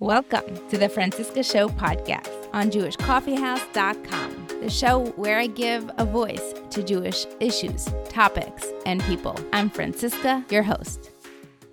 Welcome to the Franciska Show podcast on JewishCoffeehouse.com, the show where I give a voice to Jewish issues, topics, and people. I'm Franciska, your host.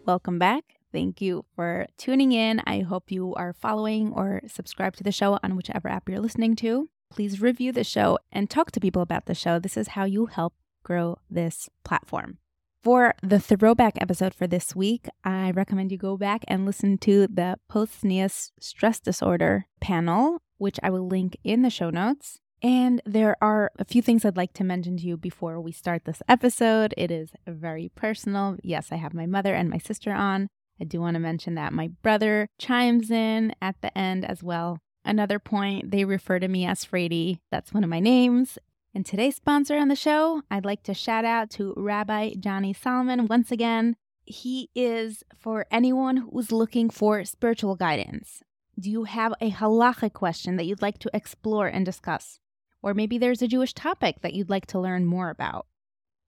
Welcome back. Thank you for tuning in. I hope you are following or subscribe to the show on whichever app you're listening to. Please review the show and talk to people about the show. This is how you help grow this platform. For the throwback episode for this week, I recommend you go back and listen to the post tznius stress disorder panel, which I will link in the show notes. And there are a few things I'd like to mention to you before we start this episode. It is very personal. Yes, I have my mother and my sister on. I do want to mention that my brother chimes in at the end as well. Another point, they refer to me as Frady. That's one of my names. And today's sponsor on the show, I'd like to shout out to Rabbi Johnny Solomon once again. He is for anyone who's looking for spiritual guidance. Do you have a halachic question that you'd like to explore and discuss? Or maybe there's a Jewish topic that you'd like to learn more about?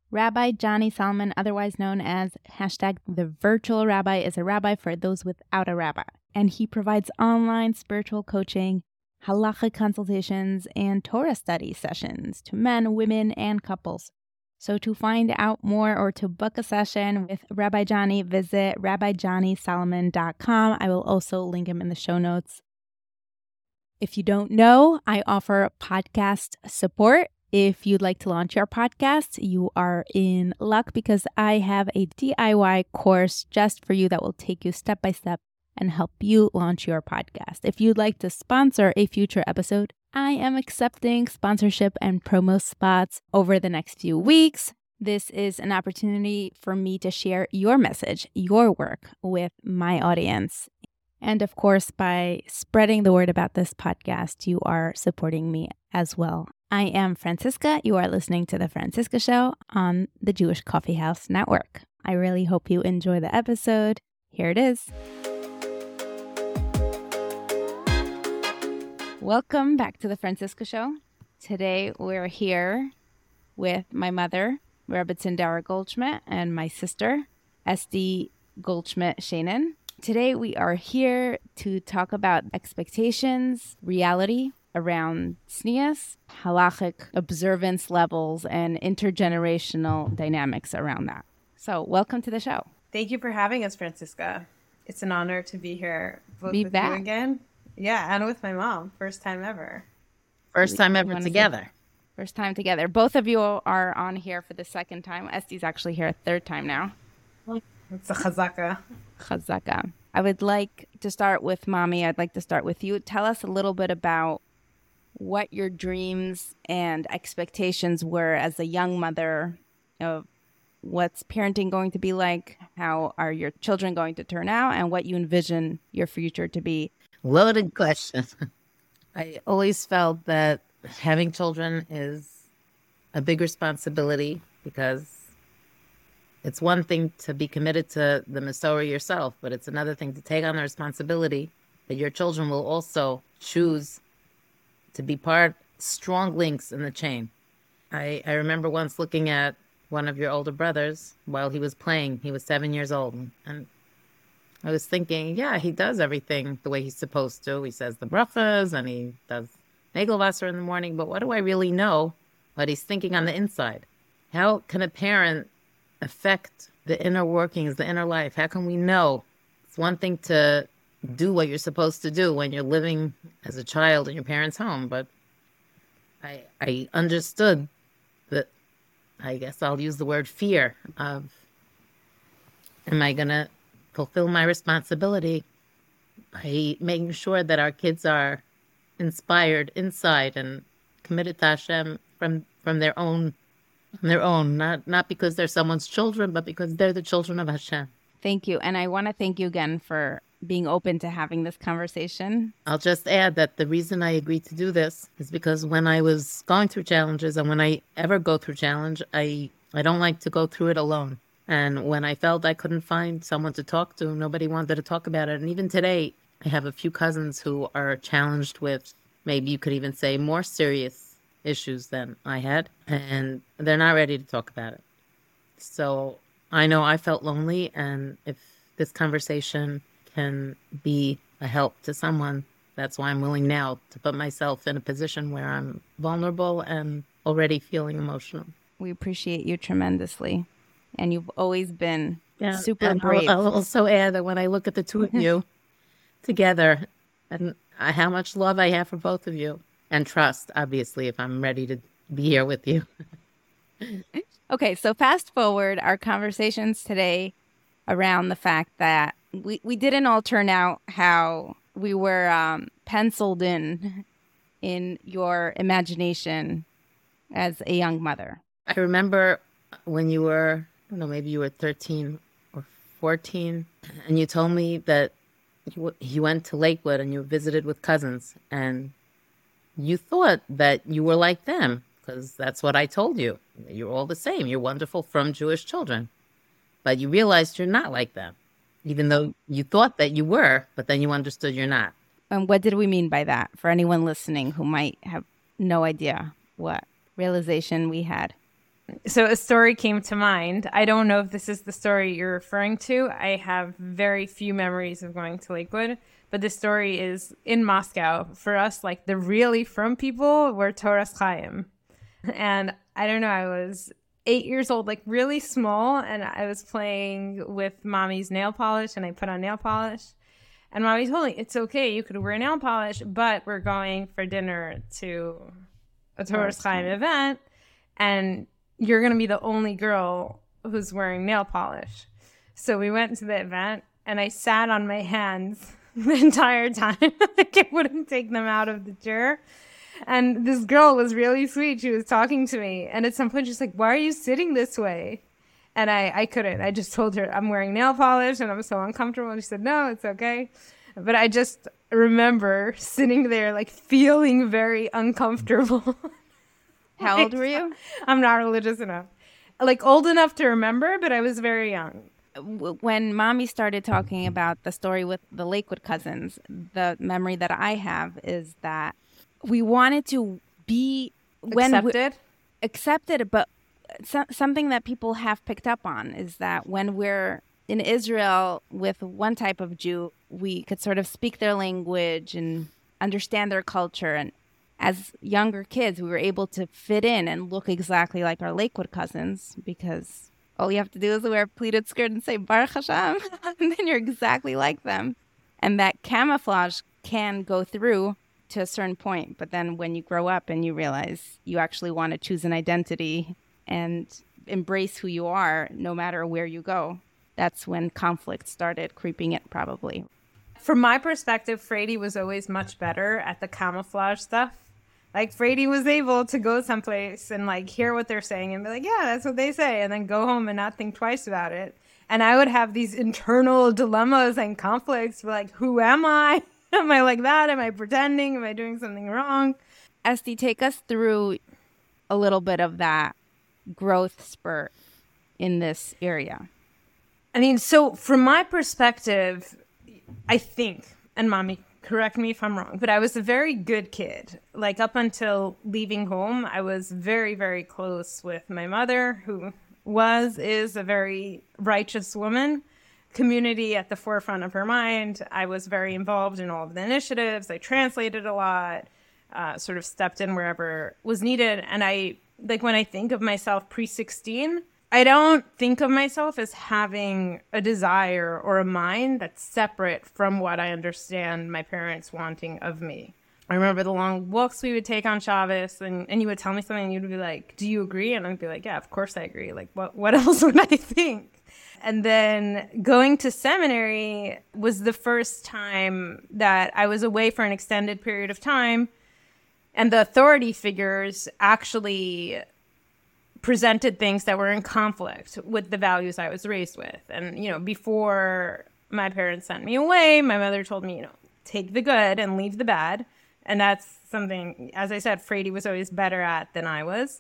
Rabbi Johnny Solomon, otherwise known as hashtag the virtual rabbi, is a rabbi for those without a rabbi. And he provides online spiritual coaching halacha consultations, and Torah study sessions to men, women, and couples. So, to find out more or to book a session with Rabbi Johnny, visit rabbijohnnysolomon.com. I will also link him in the show notes. If you don't know, I offer podcast support. If you'd like to launch your podcast, you are in luck because I have a DIY course just for you that will take you step by step and help you launch your podcast. If you'd like to sponsor a future episode, I am accepting sponsorship and promo spots over the next few weeks. This is an opportunity for me to share your message, your work with my audience. And of course, by spreading the word about this podcast, you are supporting me as well. I am Franciska. You are listening to The Franciska Show on the Jewish Coffee House Network. I really hope you enjoy the episode. Here it is. Welcome back to the Franciska Show. Today we're here with my mother, Rebbetzin Dara Goldschmidt, and my sister, Estee Goldschmidt Sheinin. Today we are here to talk about expectations, reality around tznius, halachic observance levels, and intergenerational dynamics around that. So, welcome to the show. Thank you for having us, Franciska. It's an honor to be here both Be with back. you again yeah, and with my mom. First time ever. First time ever together. First time together. Both of you are on here for the second time. Estee's actually here a third time now. It's a chazaka. Chazaka. I would like to start with mommy. I'd like to start with you. Tell us a little bit about what your dreams and expectations were as a young mother of what's parenting going to be like, how are your children going to turn out, and what you envision your future to be. Loaded question. I always felt that having children is a big responsibility because it's one thing to be committed to the Masorah yourself, but it's another thing to take on the responsibility that your children will also choose to be part, strong links in the chain. I, I remember once looking at one of your older brothers while he was playing. He was seven years old. And I was thinking, yeah, he does everything the way he's supposed to. He says the brachas and he does Nagelwasser in the morning, but what do I really know what he's thinking on the inside? How can a parent affect the inner workings, the inner life? How can we know? It's one thing to do what you're supposed to do when you're living as a child in your parents' home, but I I understood that I guess I'll use the word fear of am I gonna fulfill my responsibility by making sure that our kids are inspired inside and committed to Hashem from from their own from their own, not not because they're someone's children, but because they're the children of Hashem. Thank you. And I want to thank you again for being open to having this conversation. I'll just add that the reason I agreed to do this is because when I was going through challenges and when I ever go through challenge, I I don't like to go through it alone. And when I felt I couldn't find someone to talk to, nobody wanted to talk about it. And even today, I have a few cousins who are challenged with maybe you could even say more serious issues than I had, and they're not ready to talk about it. So I know I felt lonely, and if this conversation can be a help to someone. That's why I'm willing now to put myself in a position where I'm vulnerable and already feeling emotional. We appreciate you tremendously. And you've always been yeah, super and brave. I'll, I'll also add that when I look at the two of you together and how much love I have for both of you and trust, obviously, if I'm ready to be here with you. okay, so fast forward our conversations today around the fact that we, we didn't all turn out how we were um, penciled in in your imagination as a young mother. I remember when you were, don't know, maybe you were 13 or 14, and you told me that you, you went to Lakewood and you visited with cousins, and you thought that you were like them because that's what I told you. You're all the same. You're wonderful frum Jewish children. But you realized you're not like them, even though you thought that you were, but then you understood you're not. And what did we mean by that for anyone listening who might have no idea what realization we had? So a story came to mind. I don't know if this is the story you're referring to. I have very few memories of going to Lakewood, but the story is in Moscow. For us, like the really frum people were Toras Chaim. And I don't know, I was eight years old, like really small, and I was playing with mommy's nail polish, and I put on nail polish. And mommy told me it's okay, you could wear nail polish, but we're going for dinner to a Toras Chaim event, and you're gonna be the only girl who's wearing nail polish. So we went to the event, and I sat on my hands the entire time. like I wouldn't take them out of the chair. And this girl was really sweet. She was talking to me. And at some point, she's like, Why are you sitting this way? And I, I couldn't. I just told her I'm wearing nail polish and I'm so uncomfortable. And she said, No, it's okay. But I just remember sitting there, like feeling very uncomfortable. How old were you? I'm not religious enough. Like old enough to remember, but I was very young. When mommy started talking about the story with the Lakewood cousins, the memory that I have is that we wanted to be when accepted, accepted, but so, something that people have picked up on is that when we're in Israel with one type of Jew, we could sort of speak their language and understand their culture. And as younger kids, we were able to fit in and look exactly like our Lakewood cousins because all you have to do is wear a pleated skirt and say Baruch Hashem, and then you're exactly like them. And that camouflage can go through to a certain point, but then when you grow up and you realize you actually want to choose an identity and embrace who you are no matter where you go, that's when conflict started creeping in, probably. From my perspective, Frady was always much better at the camouflage stuff. Like Frady was able to go someplace and like hear what they're saying and be like, yeah, that's what they say, and then go home and not think twice about it. And I would have these internal dilemmas and conflicts. Like, who am I? Am I like that? Am I pretending? Am I doing something wrong? Estee, take us through a little bit of that growth spurt in this area. I mean, so from my perspective, I think, and mommy, correct me if I'm wrong, but I was a very good kid. Like up until leaving home, I was very, very close with my mother, who was, is a very righteous woman community at the forefront of her mind. I was very involved in all of the initiatives. I translated a lot, uh, sort of stepped in wherever was needed. And I, like, when I think of myself pre 16, I don't think of myself as having a desire or a mind that's separate from what I understand my parents wanting of me. I remember the long walks we would take on Shabbos, and, and you would tell me something, and you'd be like, "Do you agree?" And I'd be like, "Yeah, of course I agree. Like, what what else would I think?" And then going to seminary was the first time that I was away for an extended period of time. And the authority figures actually presented things that were in conflict with the values I was raised with. And, you know, before my parents sent me away, my mother told me, you know, take the good and leave the bad. And that's something, as I said, Frady was always better at than I was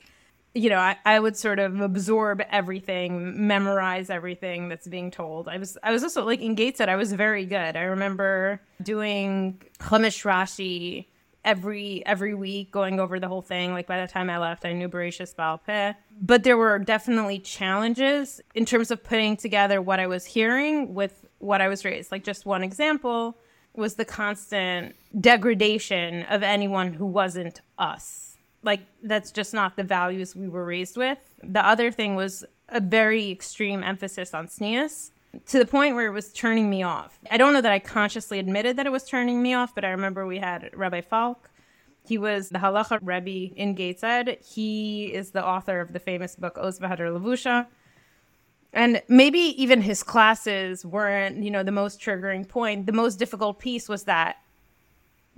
you know, I, I would sort of absorb everything, memorize everything that's being told. I was I was also like in Gateshead, I was very good. I remember doing Chumash Rashi every every week, going over the whole thing. Like by the time I left, I knew Bereshis Baal Peh. But there were definitely challenges in terms of putting together what I was hearing with what I was raised. Like just one example, was the constant degradation of anyone who wasn't us. Like, that's just not the values we were raised with. The other thing was a very extreme emphasis on tznius to the point where it was turning me off. I don't know that I consciously admitted that it was turning me off, but I remember we had Rabbi Falk. He was the halacha rebbe in Gateshead. He is the author of the famous book Oz V'Hadar Levusha. And maybe even his classes weren't, you know, the most triggering point. The most difficult piece was that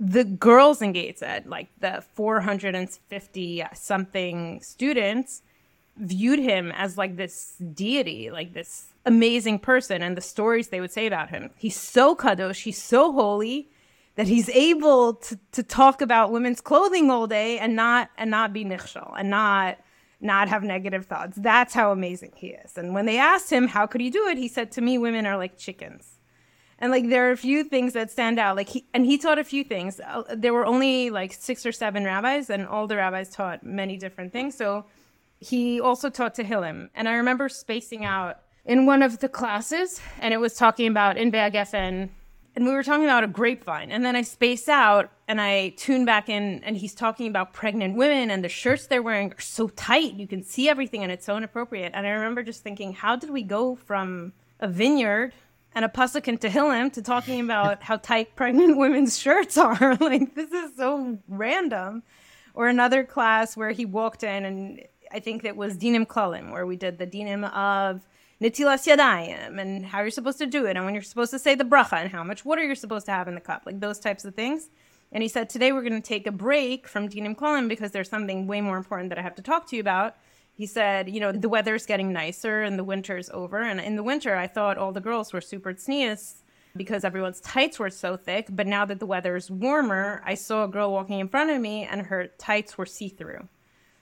the girls in Gateshead, like the 450 something students, viewed him as like this deity, like this amazing person, and the stories they would say about him. He's so kadosh, he's so holy that he's able to, to talk about women's clothing all day and not and not be nichshal and not not have negative thoughts. That's how amazing he is. And when they asked him how could he do it, he said to me, women are like chickens. And like there are a few things that stand out. Like he and he taught a few things. Uh, there were only like six or seven rabbis, and all the rabbis taught many different things. So he also taught to Tehillim. And I remember spacing out in one of the classes, and it was talking about in Geffen, and we were talking about a grapevine. And then I space out and I tune back in, and he's talking about pregnant women, and the shirts they're wearing are so tight. You can see everything, and it's so inappropriate. And I remember just thinking, how did we go from a vineyard and a pasuk in Tehillim to talking about how tight pregnant women's shirts are? like, this is so random. Or another class where he walked in and I think it was Dinim Klalim, where we did the Dinim of Nitilas Yadayim and how you're supposed to do it and when you're supposed to say the bracha and how much water you're supposed to have in the cup, like those types of things. And he said, Today we're going to take a break from Dinim Klalim because there's something way more important that I have to talk to you about. He said, You know, the weather's getting nicer and the winter's over. And in the winter, I thought all the girls were super tznius because everyone's tights were so thick. But now that the weather's warmer, I saw a girl walking in front of me and her tights were see through.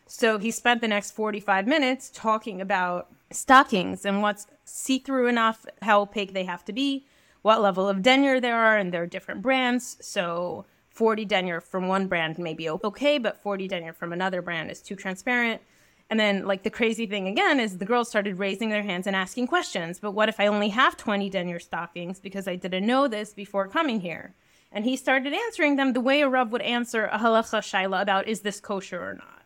So he spent the next 45 minutes talking about stockings and what's see through enough, how opaque they have to be, what level of denier there are, and there are different brands. So 40 denier from one brand may be okay, but 40 denier from another brand is too transparent. And then, like, the crazy thing again is the girls started raising their hands and asking questions. But what if I only have 20 denier stockings because I didn't know this before coming here? And he started answering them the way a Rav would answer a halacha shaila about is this kosher or not.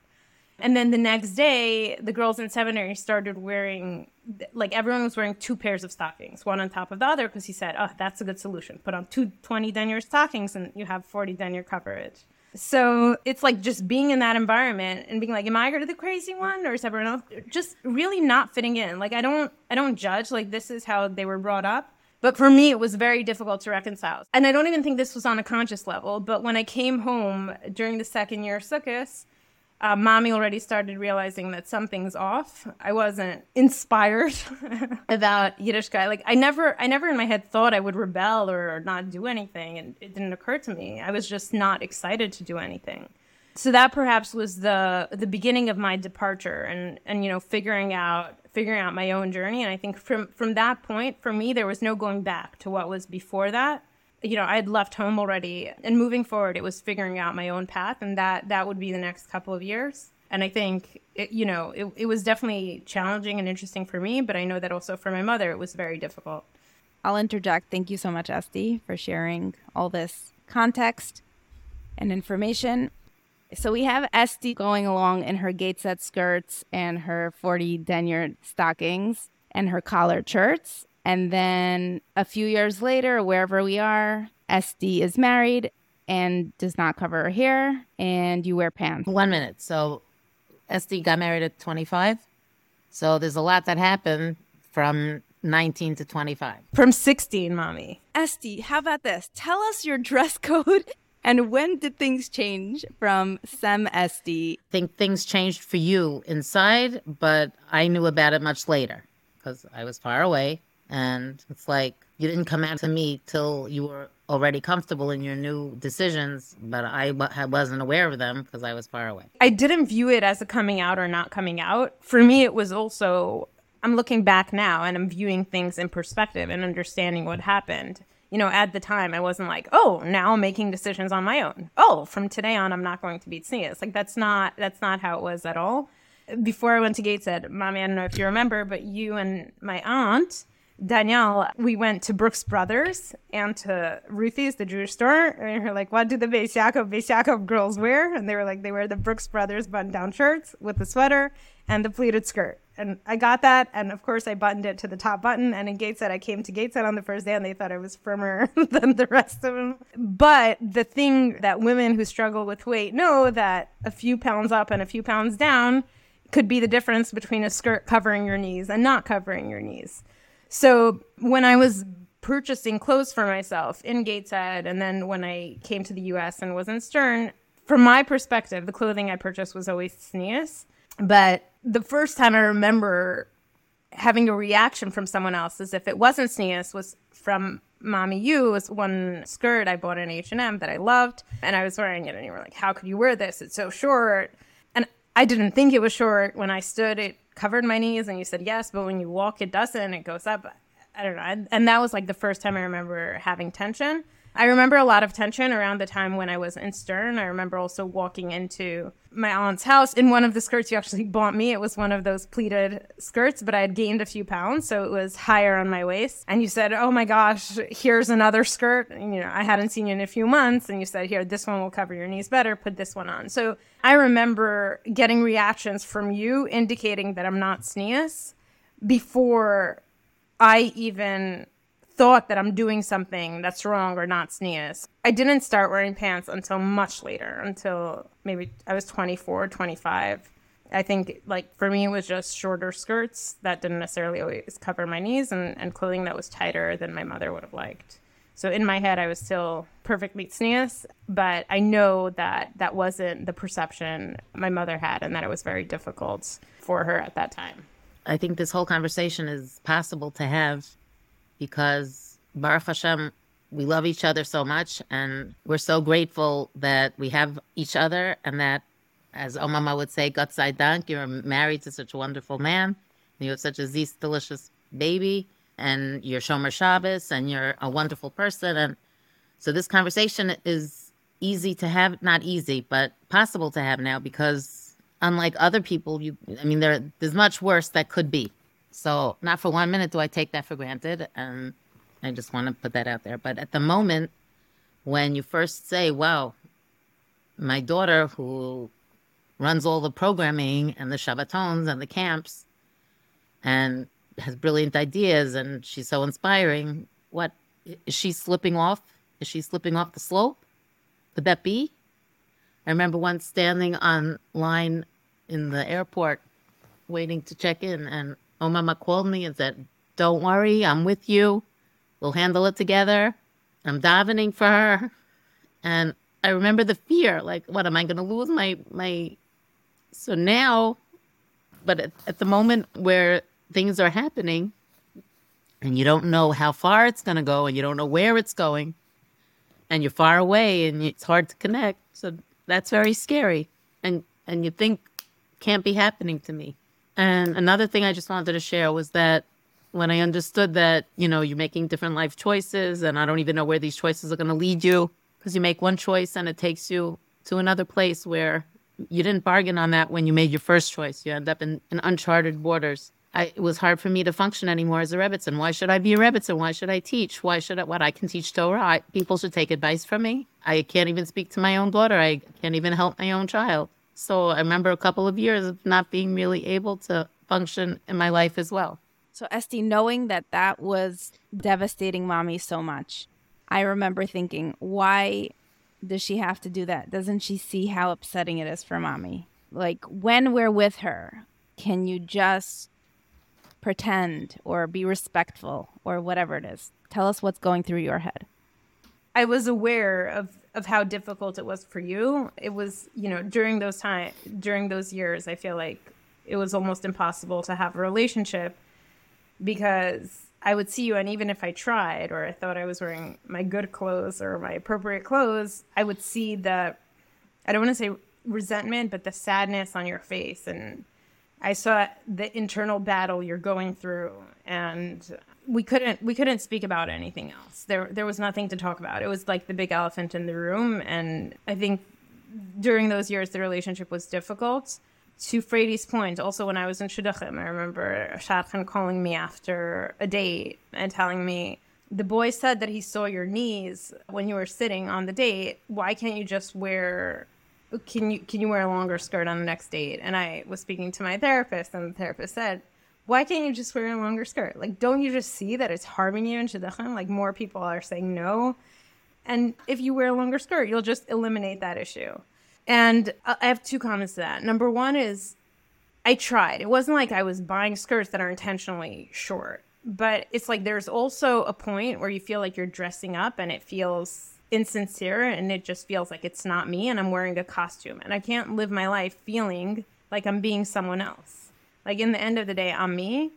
And then the next day, the girls in seminary started wearing, like everyone was wearing two pairs of stockings, one on top of the other, because he said, oh, that's a good solution. Put on two 20 denier stockings and you have 40 denier coverage. So it's like just being in that environment and being like, am I going to the crazy one or is everyone else just really not fitting in? Like I don't, I don't judge. Like this is how they were brought up. But for me, it was very difficult to reconcile. And I don't even think this was on a conscious level. But when I came home during the second year of Sukkot, uh, mommy already started realizing that something's off. I wasn't inspired about Yiddishkeit. Like I never, I never in my head thought I would rebel or not do anything, and it didn't occur to me. I was just not excited to do anything. So that perhaps was the the beginning of my departure, and and you know figuring out figuring out my own journey. And I think from from that point, for me, there was no going back to what was before that you know, I had left home already and moving forward, it was figuring out my own path and that, that would be the next couple of years. And I think, it, you know, it, it was definitely challenging and interesting for me, but I know that also for my mother, it was very difficult. I'll interject. Thank you so much, Estee, for sharing all this context and information. So we have Estee going along in her Gateshead skirts and her 40 denier stockings and her collared shirts. And then a few years later, wherever we are, Estee is married and does not cover her hair, and you wear pants. One minute. So Estee got married at 25. So there's a lot that happened from 19 to 25. From 16, mommy. Estee, how about this? Tell us your dress code and when did things change from Sem Estee? I think things changed for you inside, but I knew about it much later because I was far away. And it's like you didn't come out to me till you were already comfortable in your new decisions, but I wasn't aware of them because I was far away. I didn't view it as a coming out or not coming out. For me, it was also, I'm looking back now and I'm viewing things in perspective and understanding what happened. You know, at the time, I wasn't like, oh, now I'm making decisions on my own. Oh, from today on, I'm not going to be tznius. Like that's not that's not how it was at all. Before I went to Gateshead, mommy, I don't know if you remember, but you and my aunt Danielle, we went to Brooks Brothers and to Ruthie's, the Jewish store. And we are like, what do the Beis Yaakov, Beis Yaakov girls wear? And they were like, they wear the Brooks Brothers button down shirts with the sweater and the pleated skirt. And I got that. And of course, I buttoned it to the top button. And in Gateshead, I came to Gateshead on the first day and they thought I was frummer than the rest of them. But the thing that women who struggle with weight know that a few pounds up and a few pounds down could be the difference between a skirt covering your knees and not covering your knees. So when I was purchasing clothes for myself in Gateshead, and then when I came to the US and was in Stern, from my perspective, the clothing I purchased was always tznius. But the first time I remember having a reaction from someone else as if it wasn't tznius was from Mommy You was one skirt I bought in H&M that I loved and I was wearing it and you were like how could you wear this? It's so short. And I didn't think it was short when I stood it covered my knees and you said yes but when you walk it doesn't it goes up. I don't know. And that was like the first time i remember having tension I remember a lot of tension around the time when I was in Stern. I remember also walking into my aunt's house in one of the skirts you actually bought me. It was one of those pleated skirts, but I had gained a few pounds, so it was higher on my waist. And you said, "Oh my gosh, here's another skirt." And, you know, I hadn't seen you in a few months, and you said, "Here, this one will cover your knees better. Put this one on." So I remember getting reactions from you indicating that I'm not tznius before I even thought that I'm doing something that's wrong or not tznius. I didn't start wearing pants until much later, until maybe I was 24, 25. I think like for me it was just shorter skirts that didn't necessarily always cover my knees and, and clothing that was tighter than my mother would have liked. So in my head I was still perfectly tznius, but I know that that wasn't the perception my mother had and that it was very difficult for her at that time. I think this whole conversation is possible to have because Baruch Hashem, we love each other so much, and we're so grateful that we have each other, and that, as Omama would say, Gott sei Dank, you're married to such a wonderful man, you have such a zis delicious baby, and you're Shomer Shabbos, and you're a wonderful person, and so this conversation is easy to have, not easy, but possible to have now because unlike other people, you, I mean, there, there's much worse that could be. So not for one minute do I take that for granted. And I just want to put that out there. But at the moment when you first say, wow, my daughter who runs all the programming and the Shabbatons and the camps and has brilliant ideas and she's so inspiring. What is she slipping off? Is she slipping off the slope? Could that be? I remember once standing on line in the airport waiting to check in and Oh, mama called me and said, Don't worry, I'm with you. We'll handle it together. I'm davening for her. And I remember the fear, like, what am I gonna lose my my so now but at, at the moment where things are happening and you don't know how far it's gonna go and you don't know where it's going and you're far away and it's hard to connect. So that's very scary. And and you think can't be happening to me. And another thing I just wanted to share was that when I understood that, you know, you're making different life choices and I don't even know where these choices are going to lead you because you make one choice and it takes you to another place where you didn't bargain on that when you made your first choice. You end up in, in uncharted waters. I, it was hard for me to function anymore as a Rebbitzin. Why should I be a Rebbitzin? Why should I teach? Why should I, what? I can teach Torah. I, people should take advice from me. I can't even speak to my own daughter. I can't even help my own child. So I remember a couple of years of not being really able to function in my life as well. So, Estee, knowing that that was devastating mommy so much, I remember thinking, why does she have to do that? Doesn't she see how upsetting it is for mommy? Like, when we're with her, can you just pretend or be respectful or whatever it is? Tell us what's going through your head. I was aware of of how difficult it was for you. It was, you know, during those time during those years, I feel like it was almost impossible to have a relationship because I would see you and even if I tried or I thought I was wearing my good clothes or my appropriate clothes, I would see the I don't want to say resentment, but the sadness on your face and I saw the internal battle you're going through and we couldn't we couldn't speak about anything else. There there was nothing to talk about. It was like the big elephant in the room and I think during those years the relationship was difficult. to Frady's point, also when I was in Shidduchim, I remember Shadchan calling me after a date and telling me, the boy said that he saw your knees when you were sitting on the date. Why can't you just wear can you can you wear a longer skirt on the next date? And I was speaking to my therapist and the therapist said, Why can't you just wear a longer skirt? Like don't you just see that it's harming you in Shidduchim? Like more people are saying no. And if you wear a longer skirt, you'll just eliminate that issue. And I have two comments to that. Number one is I tried. It wasn't like I was buying skirts that are intentionally short, but it's like there's also a point where you feel like you're dressing up and it feels insincere and it just feels like it's not me and I'm wearing a costume. And I can't live my life feeling like I'm being someone else. Like in the end of the day, I'm me.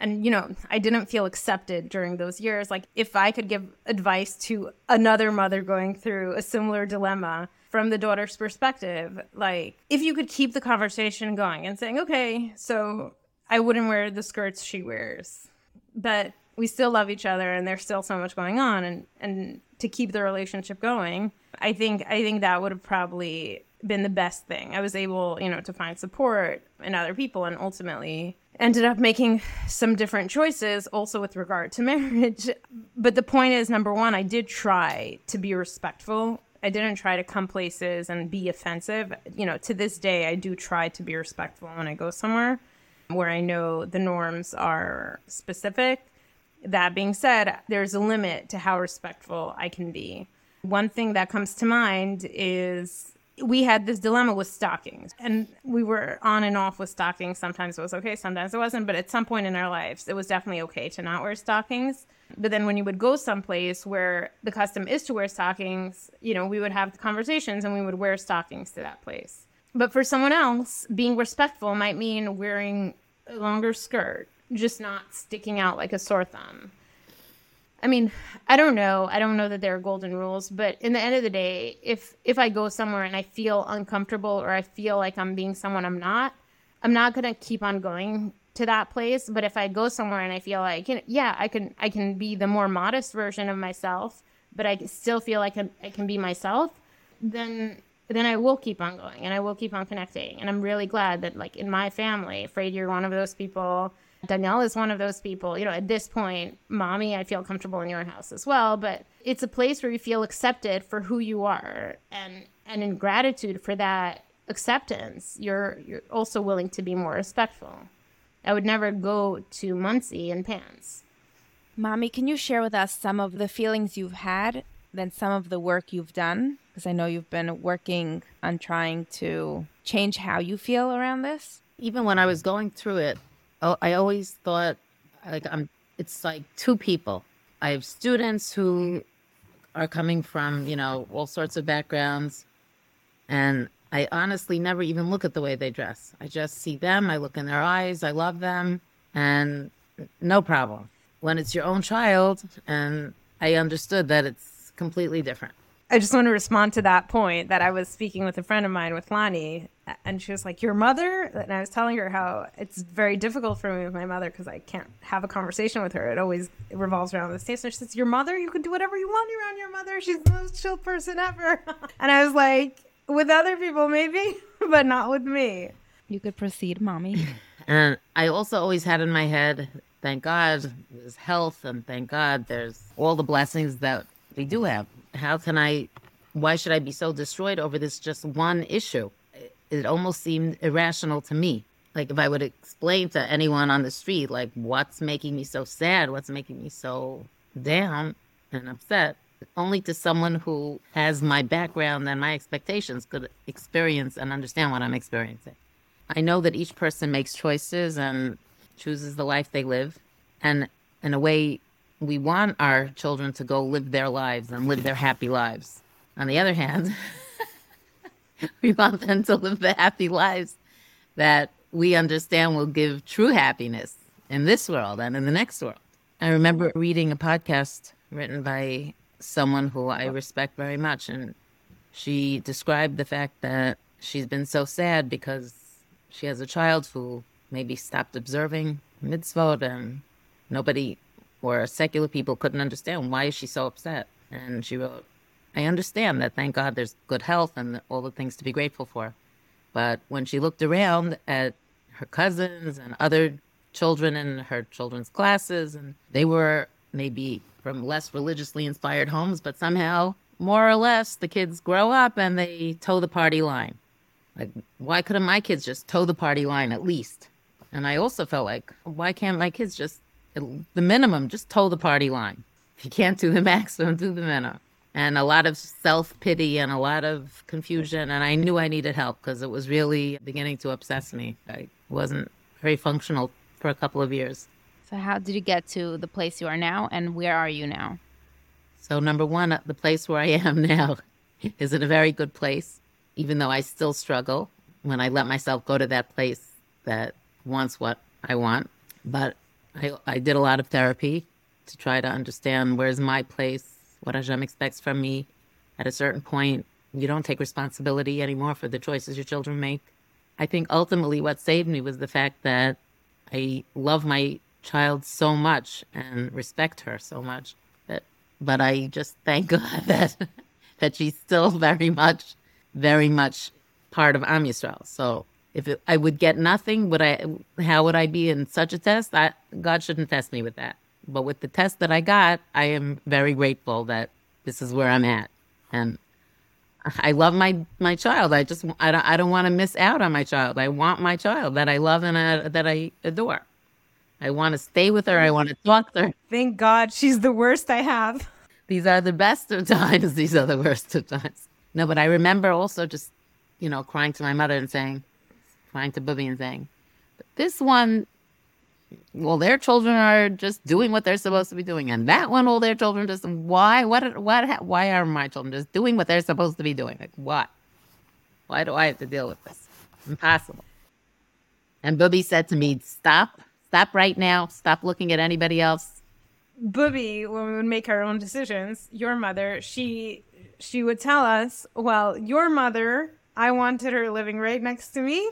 And, you know, I didn't feel accepted during those years. Like, if I could give advice to another mother going through a similar dilemma, from the daughter's perspective, like if you could keep the conversation going and saying, okay, so I wouldn't wear the skirts she wears, but we still love each other and there's still so much going on and, and to keep the relationship going, I think I think that would have probably been the best thing. I was able, you know, to find support in other people and ultimately ended up making some different choices also with regard to marriage. But the point is number 1, I did try to be respectful I didn't try to come places and be offensive. You know, to this day, I do try to be respectful when I go somewhere where I know the norms are specific. That being said, there's a limit to how respectful I can be. One thing that comes to mind is we had this dilemma with stockings and we were on and off with stockings. Sometimes it was okay sometimes it wasn't but at some point in our lives it was definitely okay to not wear stockings. But then when you would go someplace where the custom is to wear stockings you know we would have conversations and we would wear stockings to that place. But for someone else being respectful might mean wearing a longer skirt just not sticking out like a sore thumb I mean, I don't know. I don't know that there are golden rules, but in the end of the day, if if I go somewhere and I feel uncomfortable or I feel like I'm being someone I'm not, I'm not going to keep on going to that place, but if I go somewhere and I feel like, you know, yeah, I can I can be the more modest version of myself, but I still feel like I can be myself, then then I will keep on going and I will keep on connecting. And I'm really glad that like in my family, Frady you're one of those people Danielle is one of those people. You know, at this point, mommy, I feel comfortable in your house as well, but it's a place where you feel accepted for who you are and and in gratitude for that acceptance, you're you're also willing to be more respectful. I would never go to Monsey in pants. Mommy, can you share with us some of the feelings you've had, then some of the work you've done? Because I know you've been working on trying to change how you feel around this. Even when I was going through it, oh, I always thought like I'm. It's like two people. I have students who are coming from you know all sorts of backgrounds, and I honestly never even look at the way they dress. I just see them. I look in their eyes. I love them, and no problem. When it's your own child, and I understood that it's completely different. I just want to respond to that point that I was speaking with a friend of mine with Lani, and she was like, "Your mother," and I was telling her how it's very difficult for me with my mother because I can't have a conversation with her. It always it revolves around the station. She says, "Your mother, you can do whatever you want around your mother. She's the most chill person ever." and I was like, "With other people, maybe, but not with me." You could proceed, mommy. And I also always had in my head, thank God there's health, and thank God there's all the blessings that we do have how can I, why should I be so destroyed over this just one issue? It almost seemed irrational to me. Like if I would explain to anyone on the street, like what's making me so sad, what's making me so down and upset, only to someone who has my background and my expectations could experience and understand what I'm experiencing. I know that each person makes choices and chooses the life they live. And in a way, we want our children to go live their lives and live their happy lives. On the other hand, we want them to live the happy lives that we understand will give true happiness in this world and in the next world. I remember reading a podcast written by someone who I respect very much, and she described the fact that she's been so sad because she has a child who maybe stopped observing mitzvot and nobody or secular people couldn't understand why is she so upset. And she wrote, I understand that thank God there's good health and all the things to be grateful for. But when she looked around at her cousins and other children in her children's classes, and they were maybe from less religiously inspired homes, but somehow, more or less, the kids grow up and they toe the party line. Like, why couldn't my kids just toe the party line at least? And I also felt like, why can't my kids just, the minimum, just toe the party line? If you can't do the maximum, do the minimum. And a lot of self pity and a lot of confusion. And I knew I needed help because it was really beginning to obsess me. I wasn't very functional for a couple of years. So, how did you get to the place you are now, and where are you now? So, number one, uh, the place where I am now is in a very good place, even though I still struggle when I let myself go to that place that wants what I want. But I, I did a lot of therapy to try to understand where's my place, what Hashem expects from me. At a certain point, you don't take responsibility anymore for the choices your children make. I think ultimately what saved me was the fact that I love my child so much and respect her so much that but I just thank God that that she's still very much very much part of Am Yisrael. So if it, I would get nothing, would I? How would I be in such a test? I, God shouldn't test me with that. But with the test that I got, I am very grateful that this is where I'm at, and I love my my child. I just I don't I don't want to miss out on my child. I want my child that I love and uh, that I adore. I want to stay with her. I want to talk to her. Thank God she's the worst I have. These are the best of times. These are the worst of times. No, but I remember also just, you know, crying to my mother and saying, crying to Bubby and saying, but this one, well, their children are just doing what they're supposed to be doing, and that one, all their children just why, what, what, why are my children just doing what they're supposed to be doing? Like what? Why do I have to deal with this? Impossible. And Bubby said to me, "Stop, stop right now. Stop looking at anybody else." Bubby, when we would make our own decisions, your mother, she she would tell us, "Well, your mother, I wanted her living right next to me."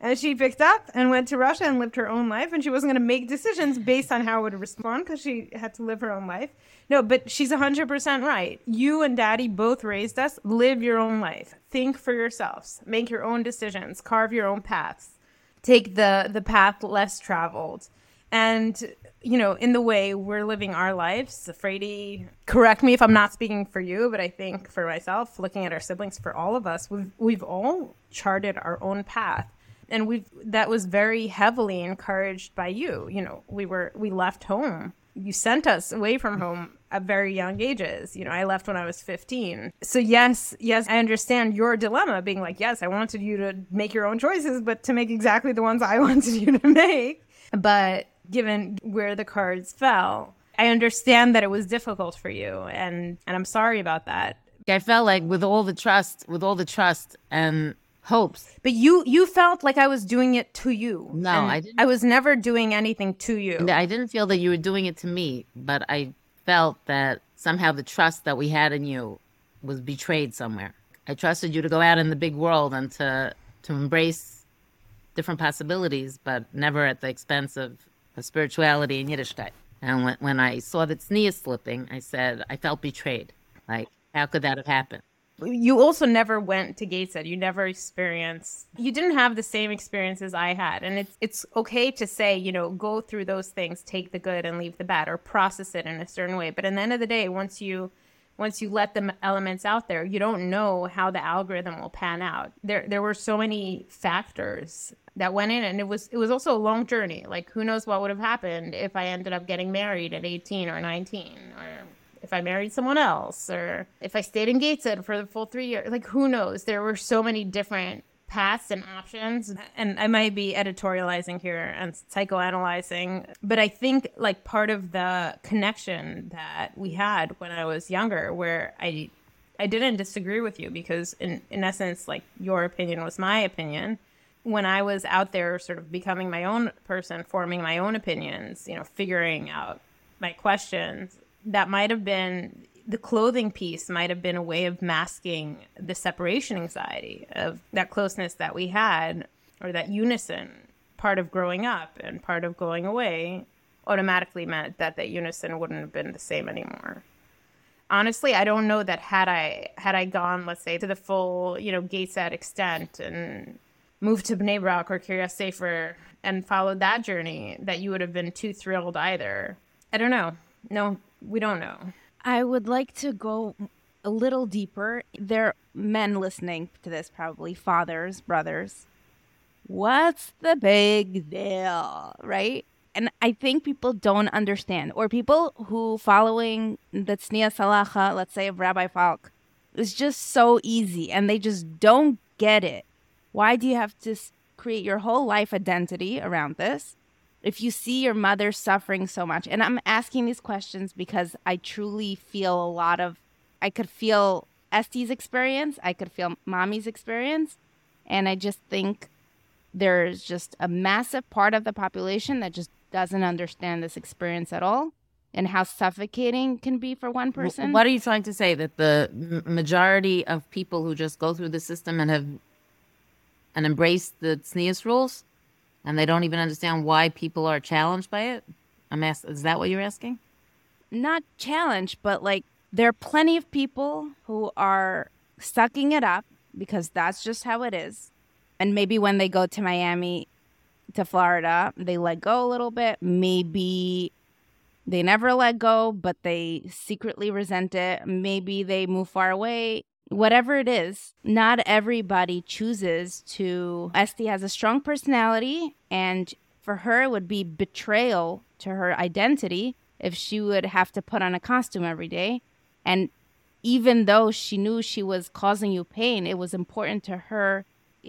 And she picked up and went to Russia and lived her own life. And she wasn't going to make decisions based on how it would respond because she had to live her own life. No, but she's 100% right. You and daddy both raised us. Live your own life. Think for yourselves. Make your own decisions. Carve your own paths. Take the, the path less traveled. And, you know, in the way we're living our lives, Frady, correct me if I'm not speaking for you, but I think for myself, looking at our siblings, for all of us, we've, we've all charted our own path and we that was very heavily encouraged by you. You know we were we left home. You sent us away from home at very young ages. You know i left when i was 15 so yes yes i understand your dilemma being like yes i wanted you to make your own choices but to make exactly the ones i wanted you to make. But given where the cards fell i understand that it was difficult for you and and i'm sorry about that. I felt like with all the trust with all the trust and hopes. But you you felt like I was doing it to you. No, I didn't. I was never doing anything to you. I didn't feel that you were doing it to me, but I felt that somehow the trust that we had in you was betrayed somewhere. I trusted you to go out in the big world and to to embrace different possibilities, but never at the expense of, of spirituality and Yiddishkeit. And when, when I saw that tznius slipping, I said, I felt betrayed. Like, how could that have happened? You also never went to Gateshead. You never experienced. You didn't have the same experiences I had, and it's it's okay to say, you know, go through those things, take the good and leave the bad, or process it in a certain way. But at the end of the day, once you once you let the elements out there, you don't know how the algorithm will pan out. There there were so many factors that went in and it was it was also a long journey. Like who knows what would have happened if I ended up getting married at 18 or 19 or if I married someone else or if I stayed in Gateshead for the full three years. Like, who knows? There were so many different paths and options. And I might be editorializing here and psychoanalyzing, but I think like part of the connection that we had when I was younger, where I I didn't disagree with you because in in essence, like your opinion was my opinion. When I was out there sort of becoming my own person, forming my own opinions, you know, figuring out my questions, that might have been the clothing piece might have been a way of masking the separation anxiety of that closeness that we had or that unison part of growing up and part of going away automatically meant that that unison wouldn't have been the same anymore honestly i don't know that had i had i gone let's say to the full you know Gateshead extent and moved to Bnei Brak or Kiryas Sefer and followed that journey, that you would have been too thrilled either. I don't know. No, we don't know. I would like to go a little deeper. There are men listening to this, probably fathers, brothers. What's the big deal, right? And I think people don't understand, or people who following the Tznius Halacha, let's say of Rabbi Falk, is just so easy, and they just don't get it. Why do you have to create your whole life identity around this? If you see your mother suffering so much, and I'm asking these questions because I truly feel a lot of, I could feel Estee's experience, I could feel mommy's experience, and I just think there's just a massive part of the population that just doesn't understand this experience at all and how suffocating can be for one person. What are you trying to say? That the majority of people who just go through the system and have and embrace the tznius rules, and they don't even understand why people are challenged by it? I'm asking, is that what you're asking? Not challenged, but like there are plenty of people who are sucking it up because that's just how it is. And maybe when they go to Miami, to Florida, they let go a little bit. Maybe they never let go, but they secretly resent it. Maybe they move far away. Whatever it is, not everybody chooses to. Estee has a strong personality, and for her, it would be betrayal to her identity if she would have to put on a costume every day. And even though she knew she was causing you pain, it was important to her.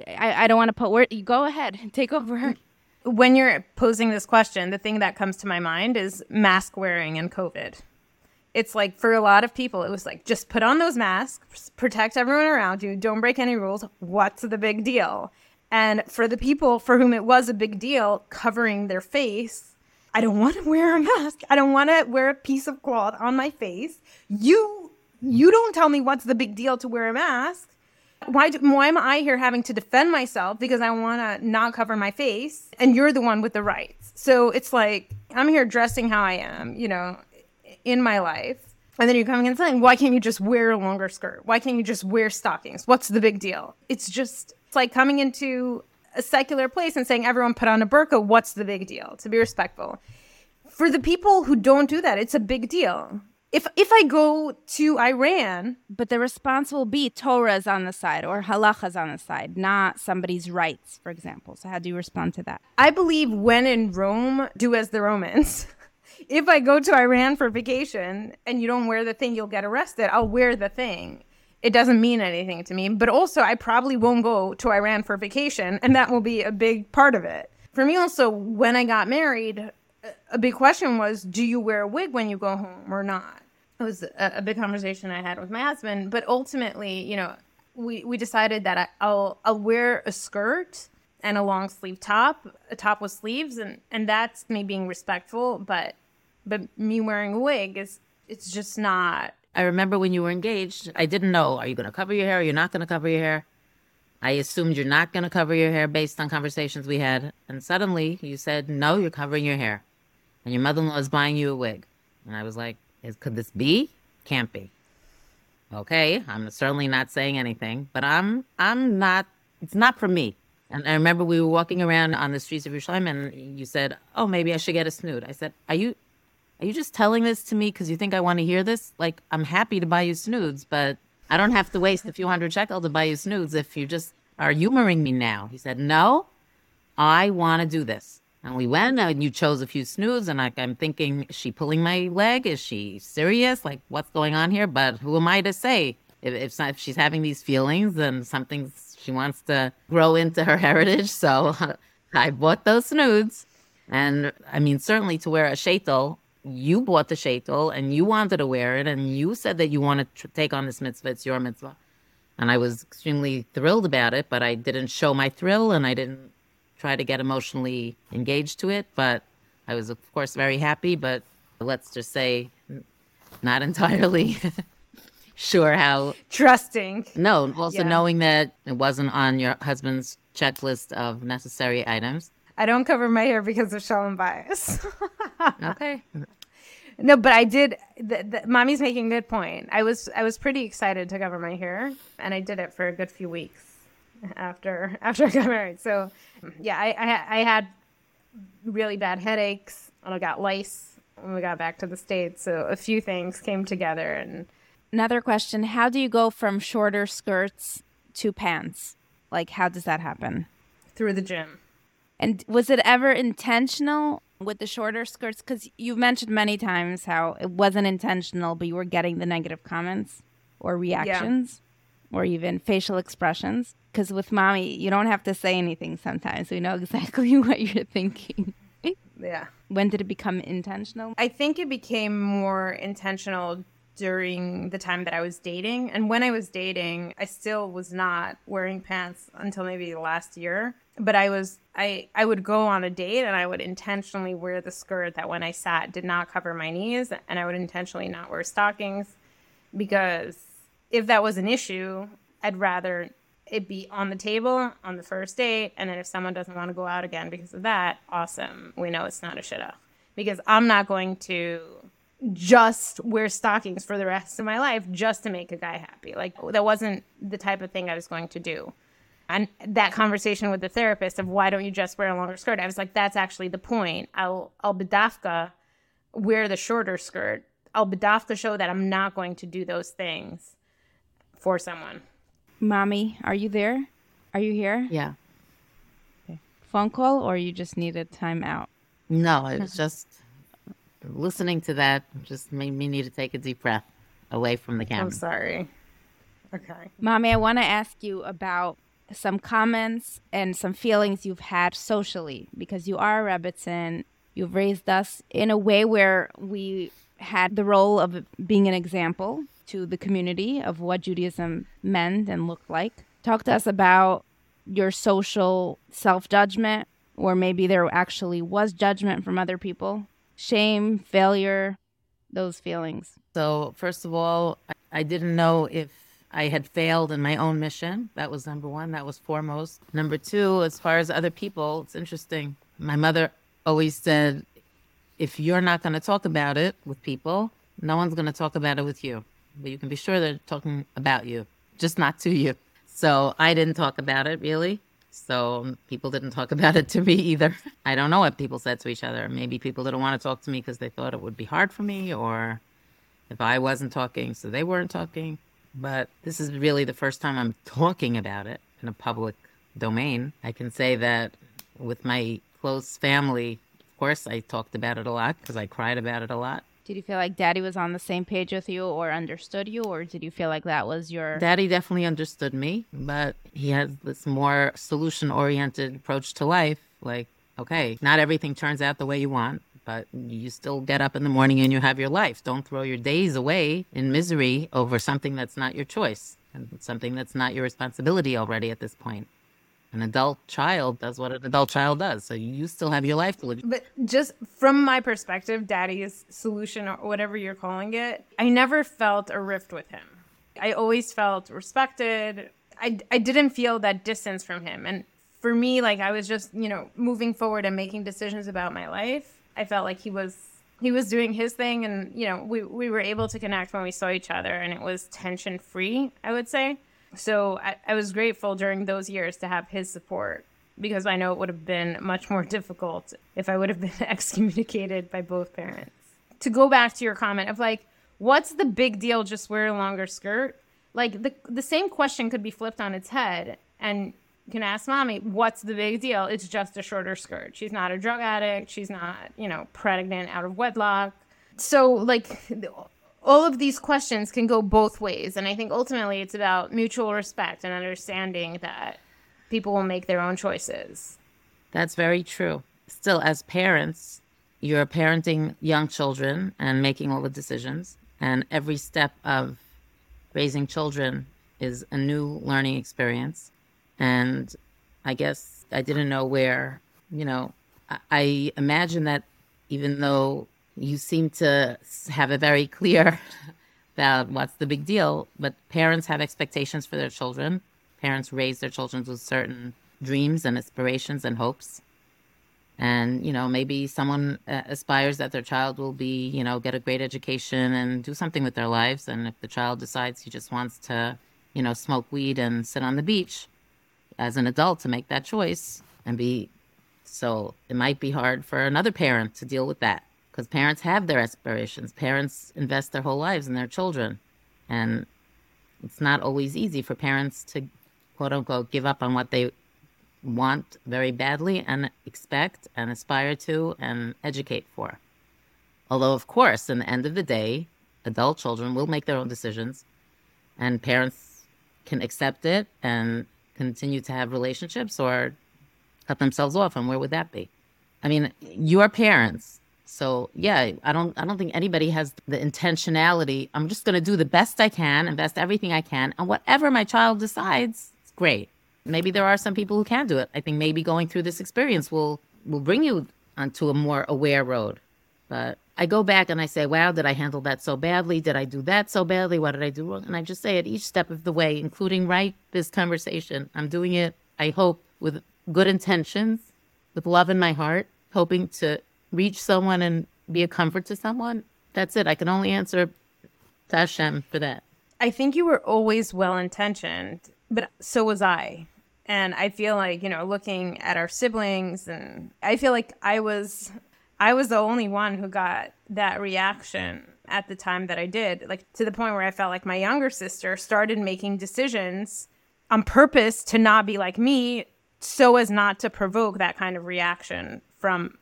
I, I don't want to put word. You go ahead, take over when you're posing this question, the thing that comes to my mind is mask wearing and COVID. It's like for a lot of people, it was like just put on those masks, protect everyone around you, don't break any rules. What's the big deal? And for the people for whom it was a big deal, covering their face, I don't want to wear a mask. I don't want to wear a piece of cloth on my face. You you don't tell me what's the big deal to wear a mask why, do, why am I here having to defend myself because I want to not cover my face and you're the one with the rights? So it's like, I'm here dressing how I am, you know, in my life. And then you're coming and saying, why can't you just wear a longer skirt? Why can't you just wear stockings? What's the big deal? It's just, it's like coming into a secular place and saying, everyone put on a burqa. What's the big deal? To be respectful. For the people who don't do that, it's a big deal if if I go to Iran, but the response will be Torah's on the side or halachas on the side, not somebody's rights, for example. So how do you respond to that? I believe when in Rome, do as the Romans. if I go to Iran for vacation and you don't wear the thing, you'll get arrested. I'll wear the thing. It doesn't mean anything to me. But also, I probably won't go to Iran for vacation, and that will be a big part of it. For me, also, when I got married, a big question was do you wear a wig when you go home or not it was a, a big conversation i had with my husband but ultimately you know we, we decided that I, I'll I'll wear a skirt and a long sleeve top, a top with sleeves, and and that's me being respectful. But but me wearing a wig is it's just not. I remember when you were engaged, I didn't know are you going to cover your hair? Or you're not going to cover your hair. I assumed you're not going to cover your hair based on conversations we had, and suddenly you said no, you're covering your hair, and your mother-in-law is buying you a wig, and I was like, could this be? Can't be. Okay, I'm certainly not saying anything, but I'm I'm not. It's not for me. And I remember we were walking around on the streets of Yerushalayim, and you said, "Oh, maybe I should get a snood." I said, "Are you, are you just telling this to me because you think I want to hear this? Like, I'm happy to buy you snoods, but I don't have to waste a few hundred shekel to buy you snoods if you just are humoring me now." He said, "No, I want to do this." And we went, and you chose a few snoods, and like I'm thinking, is she pulling my leg? Is she serious? Like, what's going on here? But who am I to say? If, if, if she's having these feelings and something she wants to grow into her heritage, so I bought those snoods. And I mean, certainly to wear a shaitel, you bought the shaitel and you wanted to wear it, and you said that you want to tr- take on this mitzvah. It's your mitzvah. And I was extremely thrilled about it, but I didn't show my thrill and I didn't try to get emotionally engaged to it. But I was, of course, very happy. But let's just say, not entirely sure how trusting. No, also yeah. knowing that it wasn't on your husband's checklist of necessary items. I don't cover my hair because of shalom bayis. okay. No, but I did. The, the, mommy's making a good point. I was I was pretty excited to cover my hair, and I did it for a good few weeks after after I got married. So yeah, I I, I had really bad headaches and I got lice when we got back to the states. So a few things came together and Another question How do you go from shorter skirts to pants? Like, how does that happen? through the gym. And was it ever intentional with the shorter skirts? Because you've mentioned many times how it wasn't intentional, but you were getting the negative comments or reactions or even facial expressions. Because with mommy, you don't have to say anything sometimes. We know exactly what you're thinking. Yeah. when did it become intentional? I think it became more intentional during the time that I was dating. And when I was dating, I still was not wearing pants until maybe last year. But I was I I would go on a date and I would intentionally wear the skirt that when I sat did not cover my knees and I would intentionally not wear stockings because if that was an issue, I'd rather it be on the table on the first date and then if someone doesn't want to go out again because of that, awesome. We know it's not a shitta. Because I'm not going to just wear stockings for the rest of my life just to make a guy happy. Like that wasn't the type of thing I was going to do. And that conversation with the therapist of why don't you just wear a longer skirt? I was like, that's actually the point. I'll I'll bedafka wear the shorter skirt. I'll bedafka show that I'm not going to do those things for someone. Mommy, are you there? Are you here? Yeah. Phone call or you just needed time out? No, it was just listening to that just made me need to take a deep breath away from the camera. I'm sorry. Okay. Mommy, I want to ask you about some comments and some feelings you've had socially because you are a Rebbitzin. You've raised us in a way where we had the role of being an example to the community of what Judaism meant and looked like. Talk to us about your social self judgment, or maybe there actually was judgment from other people, shame, failure, those feelings. So, first of all, I- I didn't know if I had failed in my own mission. That was number one. That was foremost. Number two, as far as other people, it's interesting. My mother always said, if you're not going to talk about it with people, no one's going to talk about it with you. But you can be sure they're talking about you, just not to you. So I didn't talk about it really. So people didn't talk about it to me either. I don't know what people said to each other. Maybe people didn't want to talk to me because they thought it would be hard for me, or if I wasn't talking, so they weren't talking. But this is really the first time I'm talking about it in a public domain. I can say that with my close family, of course, I talked about it a lot because I cried about it a lot. Did you feel like daddy was on the same page with you or understood you, or did you feel like that was your. Daddy definitely understood me, but he has this more solution oriented approach to life. Like, okay, not everything turns out the way you want, but you still get up in the morning and you have your life. Don't throw your days away in misery over something that's not your choice and something that's not your responsibility already at this point. An adult child does what an adult child does. So you still have your life to live. But just from my perspective, daddy's solution or whatever you're calling it, I never felt a rift with him. I always felt respected. I, I didn't feel that distance from him. And for me, like I was just, you know, moving forward and making decisions about my life. I felt like he was he was doing his thing and, you know, we, we were able to connect when we saw each other and it was tension free, I would say. So I, I was grateful during those years to have his support because I know it would have been much more difficult if I would have been excommunicated by both parents. To go back to your comment of like, what's the big deal just wear a longer skirt? Like the the same question could be flipped on its head and can ask mommy, what's the big deal? It's just a shorter skirt. She's not a drug addict. She's not, you know, pregnant out of wedlock. So like all of these questions can go both ways. And I think ultimately it's about mutual respect and understanding that people will make their own choices. That's very true. Still, as parents, you're parenting young children and making all the decisions. And every step of raising children is a new learning experience. And I guess I didn't know where, you know, I, imagine that even though you seem to have a very clear about what's the big deal, but parents have expectations for their children. Parents raise their children with certain dreams and aspirations and hopes. And, you know, maybe someone uh, aspires that their child will be, you know, get a great education and do something with their lives. And if the child decides he just wants to, you know, smoke weed and sit on the beach, as an adult to make that choice and be so it might be hard for another parent to deal with that because parents have their aspirations. Parents invest their whole lives in their children. And it's not always easy for parents to quote unquote give up on what they want very badly and expect and aspire to and educate for. Although, of course, in the end of the day, adult children will make their own decisions and parents can accept it and continue to have relationships or cut themselves off. And where would that be? I mean, your parents. So yeah, I don't I don't think anybody has the intentionality. I'm just gonna do the best I can, invest everything I can, and whatever my child decides, it's great. Maybe there are some people who can do it. I think maybe going through this experience will will bring you onto a more aware road. But I go back and I say, wow, did I handle that so badly? Did I do that so badly? What did I do wrong? And I just say at each step of the way, including right this conversation, I'm doing it, I hope, with good intentions, with love in my heart, hoping to reach someone and be a comfort to someone. That's it. I can only answer to Hashem for that. I think you were always well intentioned, but so was I. And I feel like, you know, looking at our siblings and I feel like I was I was the only one who got that reaction at the time that I did, like to the point where I felt like my younger sister started making decisions on purpose to not be like me so as not to provoke that kind of reaction from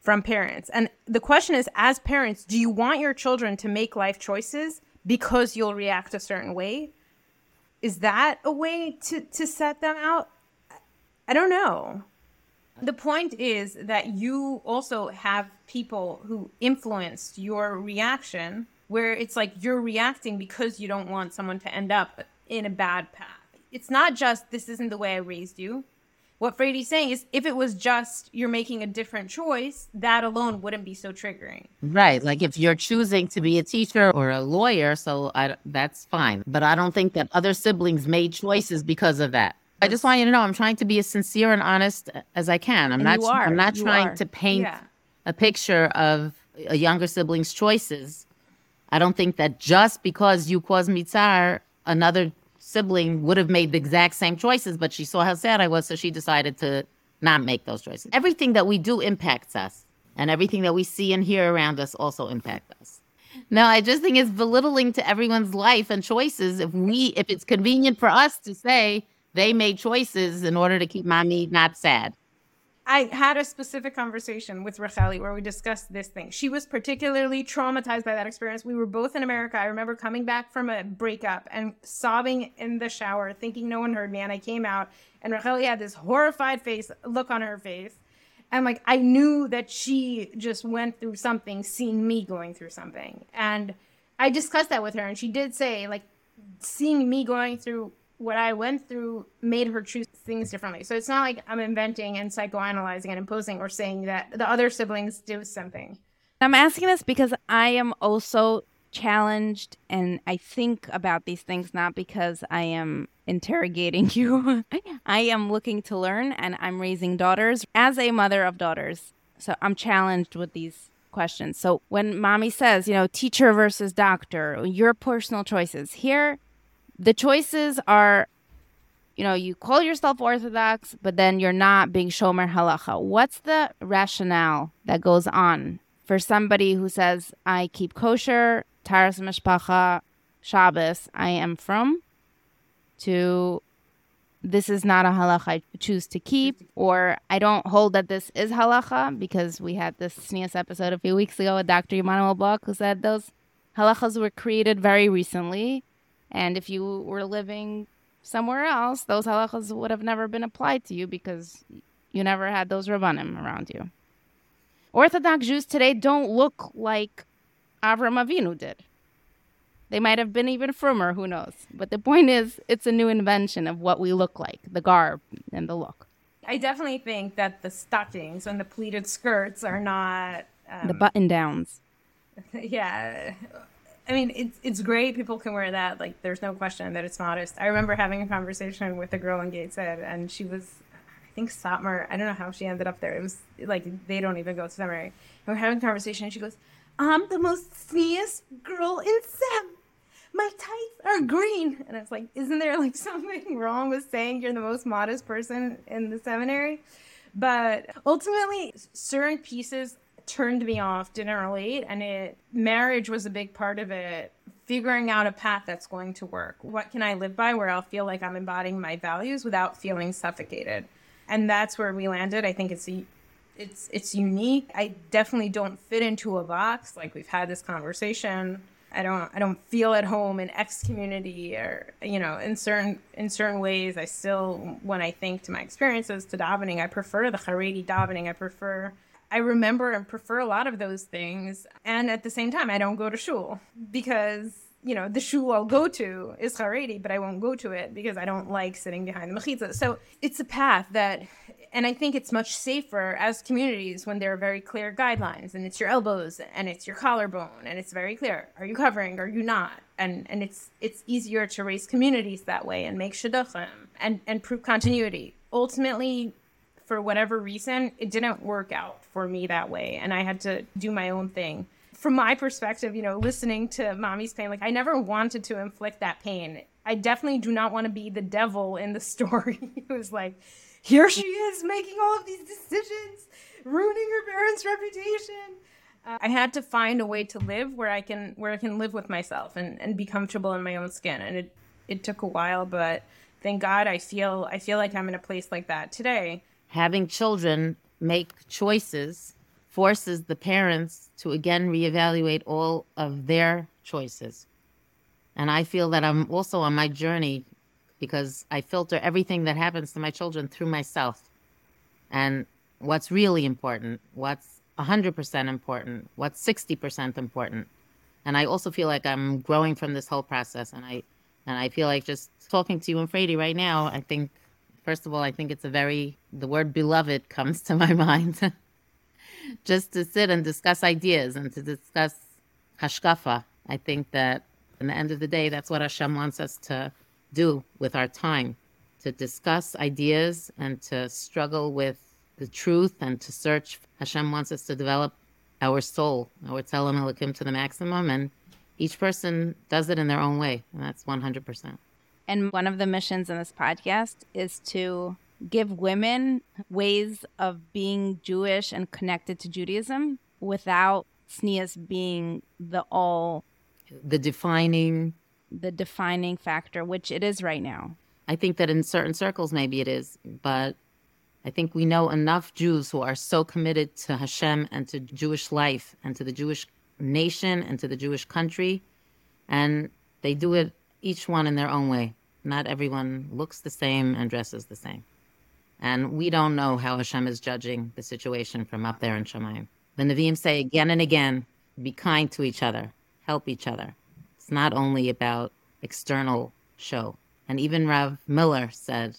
from parents. And the question is as parents, do you want your children to make life choices because you'll react a certain way? Is that a way to to set them out? I don't know. The point is that you also have people who influenced your reaction, where it's like you're reacting because you don't want someone to end up in a bad path. It's not just this isn't the way I raised you. What Frady's saying is if it was just you're making a different choice, that alone wouldn't be so triggering. Right. Like if you're choosing to be a teacher or a lawyer, so I, that's fine. But I don't think that other siblings made choices because of that. I just want you to know I'm trying to be as sincere and honest as I can. I'm And not you are. I'm not You trying are. to paint Yeah. a picture of a younger sibling's choices. I don't think that just because you caused me tsar, another sibling would have made the exact same choices, but she saw how sad I was, so she decided to not make those choices. Everything that we do impacts us, and everything that we see and hear around us also impacts us. No, I just think it's belittling to everyone's life and choices if we if it's convenient for us to say they made choices in order to keep mommy not sad. I had a specific conversation with Racheli where we discussed this thing. She was particularly traumatized by that experience. We were both in America. I remember coming back from a breakup and sobbing in the shower, thinking no one heard me. And I came out, and Racheli had this horrified face, look on her face. And like, I knew that she just went through something, seeing me going through something. And I discussed that with her, and she did say, like, seeing me going through what I went through made her choose things differently. So it's not like I'm inventing and psychoanalyzing and imposing or saying that the other siblings do something. I'm asking this because I am also challenged and I think about these things not because I am interrogating you. I am looking to learn and I'm raising daughters as a mother of daughters. So I'm challenged with these questions. So when mommy says, you know, teacher versus doctor, your personal choices, here the choices are you know, you call yourself Orthodox, but then you're not being Shomer Halacha. What's the rationale that goes on for somebody who says, I keep kosher, Taharas Mishpacha, Shabbos, I am frum, to this is not a halacha I choose to keep, or I don't hold that this is halacha because we had this tznius episode a few weeks ago with Dr. Emmanuel Bloch who said those halachas were created very recently. And if you were living somewhere else, those halachas would have never been applied to you because you never had those rabbanim around you. Orthodox Jews today don't look like Avram Avinu did. They might have been even frummer, who knows? But the point is, it's a new invention of what we look like, the garb and the look, I definitely think that the stockings and the pleated skirts are not. Um, the button downs. yeah. I mean, it's it's great. People can wear that. Like, there's no question that it's modest. I remember having a conversation with a girl in Gateshead, and she was, I think, Satmar. I don't know how she ended up there. It was like they don't even go to seminary. And we're having a conversation, and she goes, "I'm the most tznius girl in Sem, my tights are green. And I was like, isn't there like something wrong with saying you're the most modest person in the seminary? But ultimately, certain pieces turned me off, didn't relate, and it marriage was a big part of it. Figuring out a path that's going to work. What can I live by where I'll feel like I'm embodying my values without feeling suffocated? And that's where we landed. I think it's a it's it's unique. I definitely don't fit into a box. Like we've had this conversation. I don't I don't feel at home in X community or you know in certain in certain ways. I still when I think to my experiences to davening, I prefer the Haredi davening. I prefer I remember and prefer a lot of those things. And at the same time, I don't go to shul because you know, the shul I'll go to is Haredi, but I won't go to it because I don't like sitting behind the mechitza. So it's a path that and I think it's much safer as communities when there are very clear guidelines and it's your elbows and it's your collarbone and it's very clear. Are you covering? Are you not? And and it's it's easier to raise communities that way and make shidduchim and and prove continuity. Ultimately, for whatever reason, it didn't work out for me that way, and I had to do my own thing. From my perspective, you know, listening to mommy's pain, like I never wanted to inflict that pain. I definitely do not want to be the devil in the story. was like here she is making all of these decisions, ruining her parents' reputation. Uh, I had to find a way to live where I can where I can live with myself and, and be comfortable in my own skin. And it it took a while, but thank God I feel I feel like I'm in a place like that today. Having children make choices forces the parents to again reevaluate all of their choices. And I feel that I'm also on my journey because I filter everything that happens to my children through myself. And what's really important, what's 100% important, what's 60% important. And I also feel like I'm growing from this whole process. And I, and I feel like just talking to you and Frady right now, I think, first of all, I think it's a very, the word beloved comes to my mind. just to sit and discuss ideas and to discuss hashkafa. I think that in the end of the day, that's what Hashem wants us to do with our time to discuss ideas and to struggle with the truth and to search. Hashem wants us to develop our soul, our Tzelem Elokim to the maximum, and each person does it in their own way, and that's 100%. And one of the missions in this podcast is to give women ways of being Jewish and connected to Judaism without tznius being the all the defining the defining factor, which it is right now. I think that in certain circles, maybe it is, but I think we know enough Jews who are so committed to Hashem and to Jewish life and to the Jewish nation and to the Jewish country. And they do it each one in their own way. Not everyone looks the same and dresses the same. And we don't know how Hashem is judging the situation from up there in Shamayim. The Nevi'im say again and again be kind to each other, help each other It's not only about external show. And even Rav Miller said,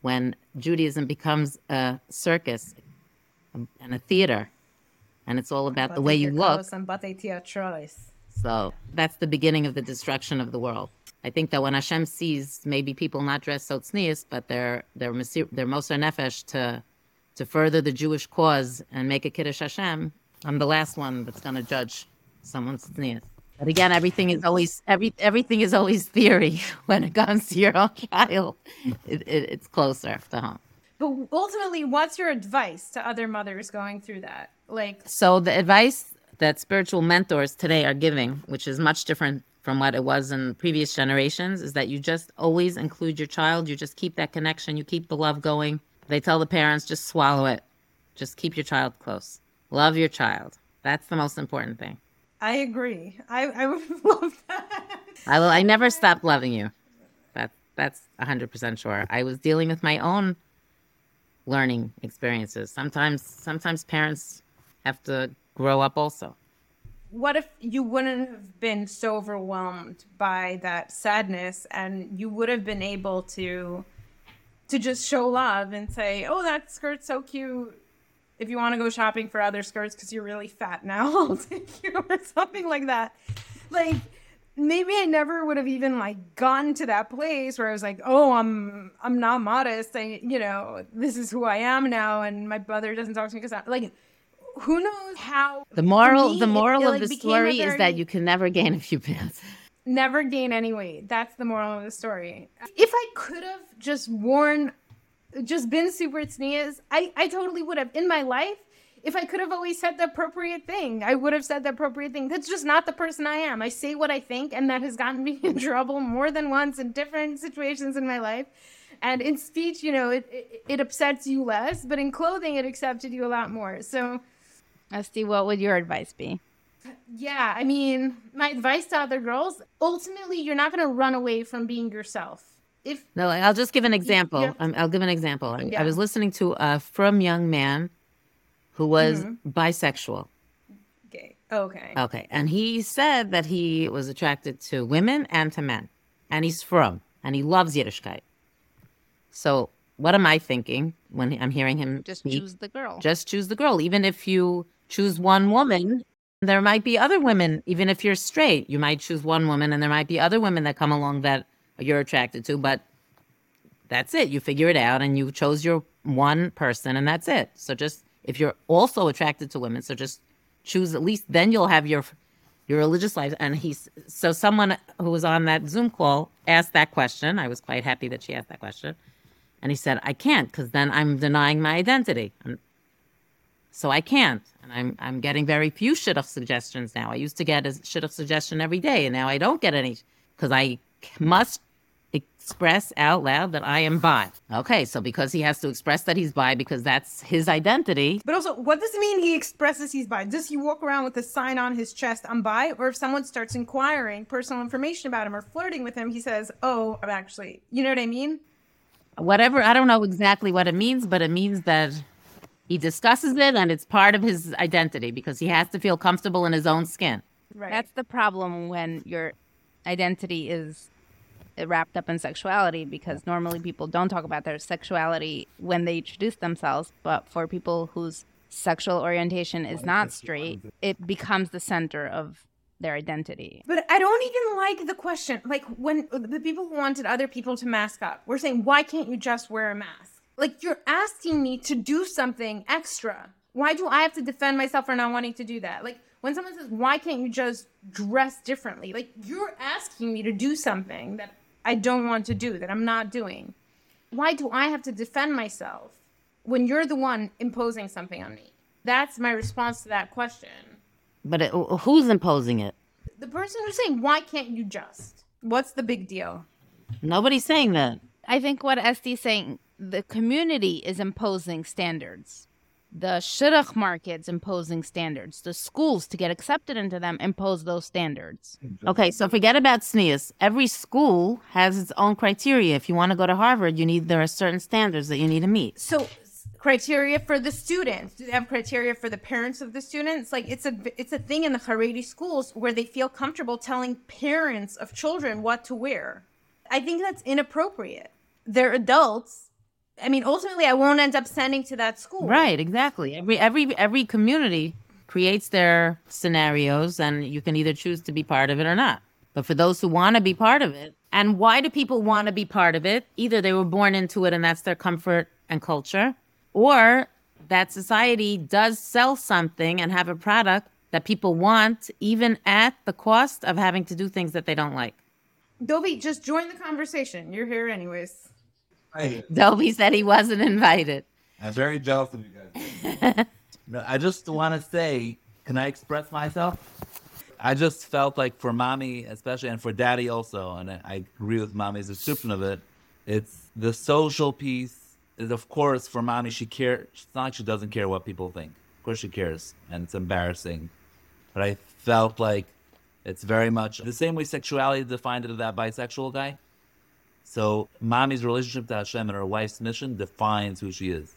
when Judaism becomes a circus and a theater, and it's all about the way you look. So that's the beginning of the destruction of the world. I think that when Hashem sees maybe people not dressed so tznius, but they're they're they're moser nefesh to to further the Jewish cause and make a kiddush Hashem, I'm the last one that's going to judge someone's tznius. But again, everything is always every everything is always theory when it comes to your own child. It, it, it's closer to home. But ultimately, what's your advice to other mothers going through that? Like, so the advice that spiritual mentors today are giving, which is much different from what it was in previous generations, is that you just always include your child. You just keep that connection. You keep the love going. They tell the parents, just swallow it. Just keep your child close. Love your child. That's the most important thing. I agree. I, I would love that. I will. I never stopped loving you. That that's hundred percent sure. I was dealing with my own learning experiences. Sometimes, sometimes parents have to grow up also. What if you wouldn't have been so overwhelmed by that sadness, and you would have been able to to just show love and say, "Oh, that skirt's so cute." if you want to go shopping for other skirts because you're really fat now, I'll take you or something like that. Like maybe I never would have even like gotten to that place where I was like, oh, I'm I'm not modest. I you know this is who I am now, and my brother doesn't talk to me because I'm like. Who knows how the moral me, the moral of like, the story very... is that you can never gain a few pounds. never gain any weight. That's the moral of the story. If I could have just worn, just been super tznius, I, I totally would have. In my life, if I could have always said the appropriate thing, I would have said the appropriate thing. That's just not the person I am. I say what I think, and that has gotten me in trouble more than once in different situations in my life. And in speech, you know, it, it, it upsets you less, but in clothing, it accepted you a lot more. So, Estee, what would your advice be? yeah, I mean, my advice to other girls ultimately, you're not going to run away from being yourself. If No, I'll just give an example. Yeah. Um, I'll give an example. I, Yeah. I was listening to a frum young man who was Mm-hmm. bisexual. okay, okay, Okay. And he said that he was attracted to women and to men. And he's frum, and he loves Yiddishkeit. So what am I thinking when I'm hearing him Just speak? choose the girl. Just choose the girl. Even if you choose one woman, there might be other women. Even if you're straight, you might choose one woman, and there might be other women that come along that you're attracted to. But that's it. You figure it out, and you chose your one person, and that's it. So just if you're also attracted to women, so just choose at least. Then you'll have your your religious life. And he's so someone who was on that Zoom call asked that question. I was quite happy that she asked that question. And he said, I can't because then I'm denying my identity. So I can't. And I'm I'm getting very few shidduch suggestions now. I used to get a shidduch suggestion every day, and now I don't get any because I must express out loud that I am bi. Okay, so because he has to express that he's bi because that's his identity. But also, what does it mean he expresses he's bi? Does he walk around with a sign on his chest, I'm bi? Or if someone starts inquiring personal information about him or flirting with him, he says, Oh, I'm actually, you know what I mean? Whatever, I don't know exactly what it means, but it means that he discusses it and it's part of his identity because he has to feel comfortable in his own skin. Right. That's the problem when your identity is wrapped up in sexuality because normally people don't talk about their sexuality when they introduce themselves, but for people whose sexual orientation is not straight, it becomes the center of their identity. But I don't even like the question. Like when the people who wanted other people to mask up, we're saying, why can't you just wear a mask? Like you're asking me to do something extra. Why do I have to defend myself for not wanting to do that? Like when someone says, why can't you just dress differently? Like you're asking me to do something that I don't want to do, that I'm not doing. Why do I have to defend myself when you're the one imposing something on me? That's my response to that question. But it, who's imposing it? The person who's saying, why can't you just? What's the big deal? Nobody's saying that. I think what Estee saying, the community is imposing standards. The shidduch market's imposing standards. The schools, to get accepted into them, impose those standards. Okay, so forget about tznius. Every school has its own criteria. If you want to go to Harvard, you need there are certain standards that you need to meet. So, criteria for the students. Do they have criteria for the parents of the students? Like it's a it's a thing in the Haredi schools where they feel comfortable telling parents of children what to wear. I think that's inappropriate. They're adults. I mean, ultimately, I won't end up sending to that school. Right, exactly. Every every every community creates their scenarios and you can either choose to be part of it or not. But for those who want to be part of it, and why do people want to be part of it? Either they were born into it and that's their comfort and culture, or that society does sell something and have a product that people want even at the cost of having to do things that they don't like. Dobie, just join the conversation. You're here anyways. Dobie said he wasn't invited. I'm very jealous of you guys. no, I just want to say, can I express myself? I just felt like for mommy, especially, and for daddy also, and I agree with mommy's description of it. It's the social piece is, of course, for mommy. She cares. It's not like she doesn't care what people think. Of course, she cares, and it's embarrassing. But I felt like it's very much the same way sexuality defined it that bisexual guy. So mommy's relationship to Hashem and her wife's mission defines who she is.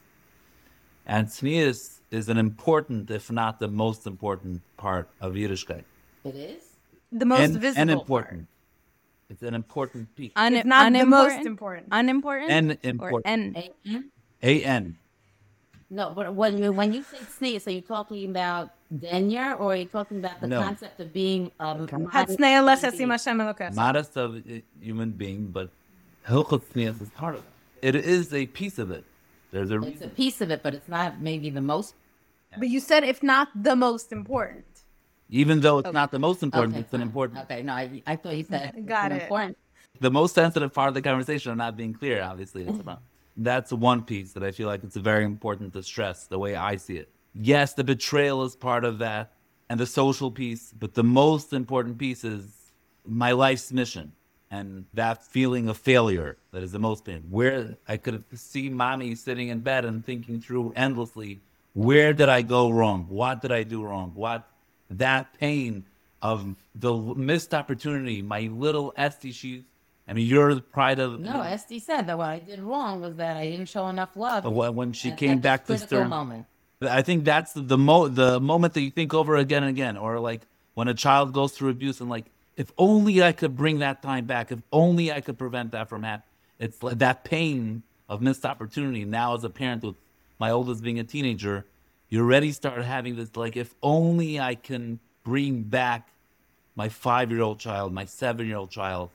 And tznius is an important, if not the most important part of Yiddishkeit. It is? The most and, visible. and part. important. It's an important piece. Un- It's not the most unimportant? important. Unimportant? N Or important. N? A N. No, but when you when you say tznius, are you talking about denya or are you talking about the No. concept of being um Hatznei les esim Hashem Elokecha. Modest of human being, but Hilchot tznius is part of it. It is a piece of it. There's a It's a piece of it, but it's not maybe the most. But you said if not the most important. Even though it's not the most important, Okay, it's an fine. important. Okay, no, I, I thought he said it's Got an it. important. The most sensitive part of the conversation, I'm not being clear, obviously. It's about. That's one piece that I feel like it's very important to stress the way I see it. Yes, the betrayal is part of that and the social piece, but the most important piece is my life's mission and that feeling of failure that is the most pain. Where I could see mommy sitting in bed and thinking through endlessly, where did I go wrong? What did I do wrong? What that pain of the missed opportunity, my little Estee, she, I mean, you're the pride of No, Estee said that what I did wrong was that I didn't show enough love. But when she at- came at back to Stern, moment. I think that's the the, mo- the moment that you think over again and again, or like when a child goes through abuse and like, if only I could bring that time back, if only I could prevent that from happening. It's like that pain of missed opportunity. Now, as a parent with my oldest being a teenager, you already start having this like, if only I can bring back my five year old child, my seven year old child,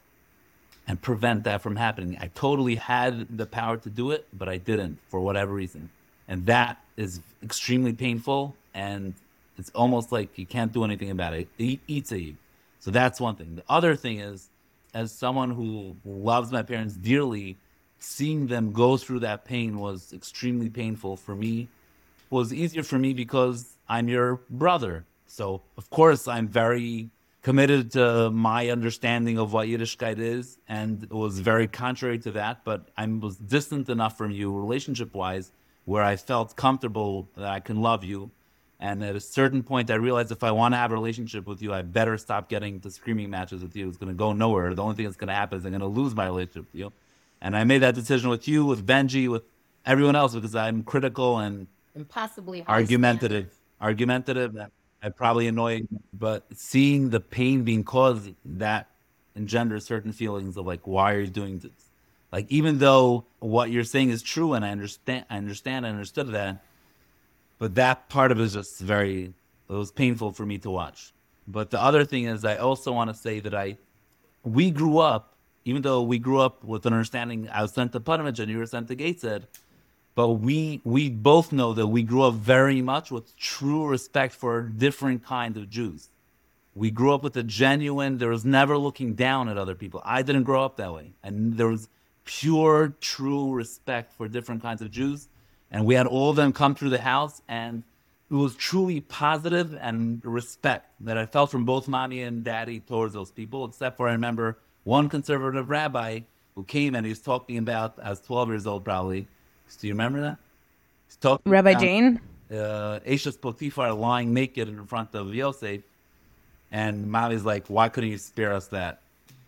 and prevent that from happening. I totally had the power to do it, but I didn't for whatever reason. And that is extremely painful. And it's almost like you can't do anything about it. It eats at you. So that's one thing. The other thing is, as someone who loves my parents dearly, seeing them go through that pain was extremely painful for me. It was easier for me because I'm your brother. So, of course, I'm very committed to my understanding of what Yiddishkeit is, and it was very contrary to that. But I was distant enough from you, relationship wise, where I felt comfortable that I can love you. And at a certain point, I realized if I want to have a relationship with you, I better stop getting the screaming matches with you. It's going to go nowhere. The only thing that's going to happen is I'm going to lose my relationship with you. And I made that decision with you, with Benji, with everyone else because I'm critical and Impossibly argumentative. Argumentative. I probably annoy, but seeing the pain being caused that engenders certain feelings of like, why are you doing this? Like, even though what you're saying is true, and I understand, I understand, I understood that, but that part of it is just very, it was painful for me to watch. But the other thing is, I also want to say that I, we grew up, even though we grew up with an understanding, I was sent to Ponevezh and you were sent to Gateshead, but we we both know that we grew up very much with true respect for different kind of Jews. We grew up with a genuine. There was never looking down at other people. I didn't grow up that way, and there was pure, true respect for different kinds of Jews, and we had all of them come through the house, and it was truly positive and respect that I felt from both mommy and daddy towards those people. Except for I remember one conservative rabbi who came and he was talking about. I was 12 years old probably. Do you remember that? He's talking Rabbi about, Jane? uh, Eshes Potiphar lying naked in front of Yosef, and mommy's like, "Why couldn't you spare us that?"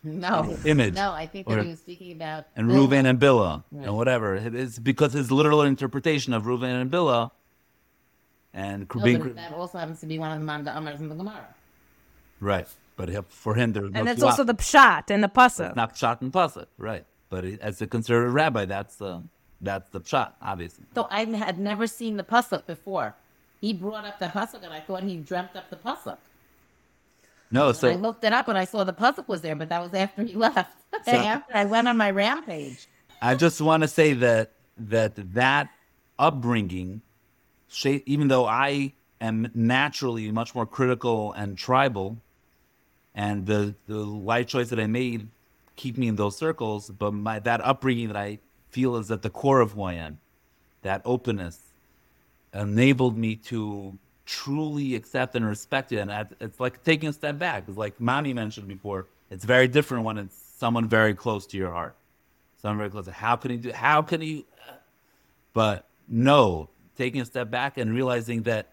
No. Image. No, I think Or- that he was speaking about. And Bill- Reuven and Bilhah, Right. and whatever. It's because his literal interpretation of Reuven and Bilhah, and No, being but that also happens to be one of the Manda Amars in the Gemara. right. But for him, there was And no it's also op- the pshat and the pasuk. not pshat and pasuk, right? But as a conservative rabbi, that's the that's the pshat, obviously. So I had never seen the pasuk before. He brought up the pasuk, and I thought he dreamt up the pasuk. No, so I looked it up, and I saw the pasuk was there, but that was after he left. So- after I went on my rampage. I just want to say that that that upbringing, even though I am naturally much more critical and tribal, and the the life choice that I made keep me in those circles, but my that upbringing that I feel is at the core of who I am, that openness, enabled me to truly accept and respect it. And it's like taking a step back. It's like Mommy mentioned before. It's very different when it's someone very close to your heart. Someone very close. To, How can he do? How can he? But no, taking a step back and realizing that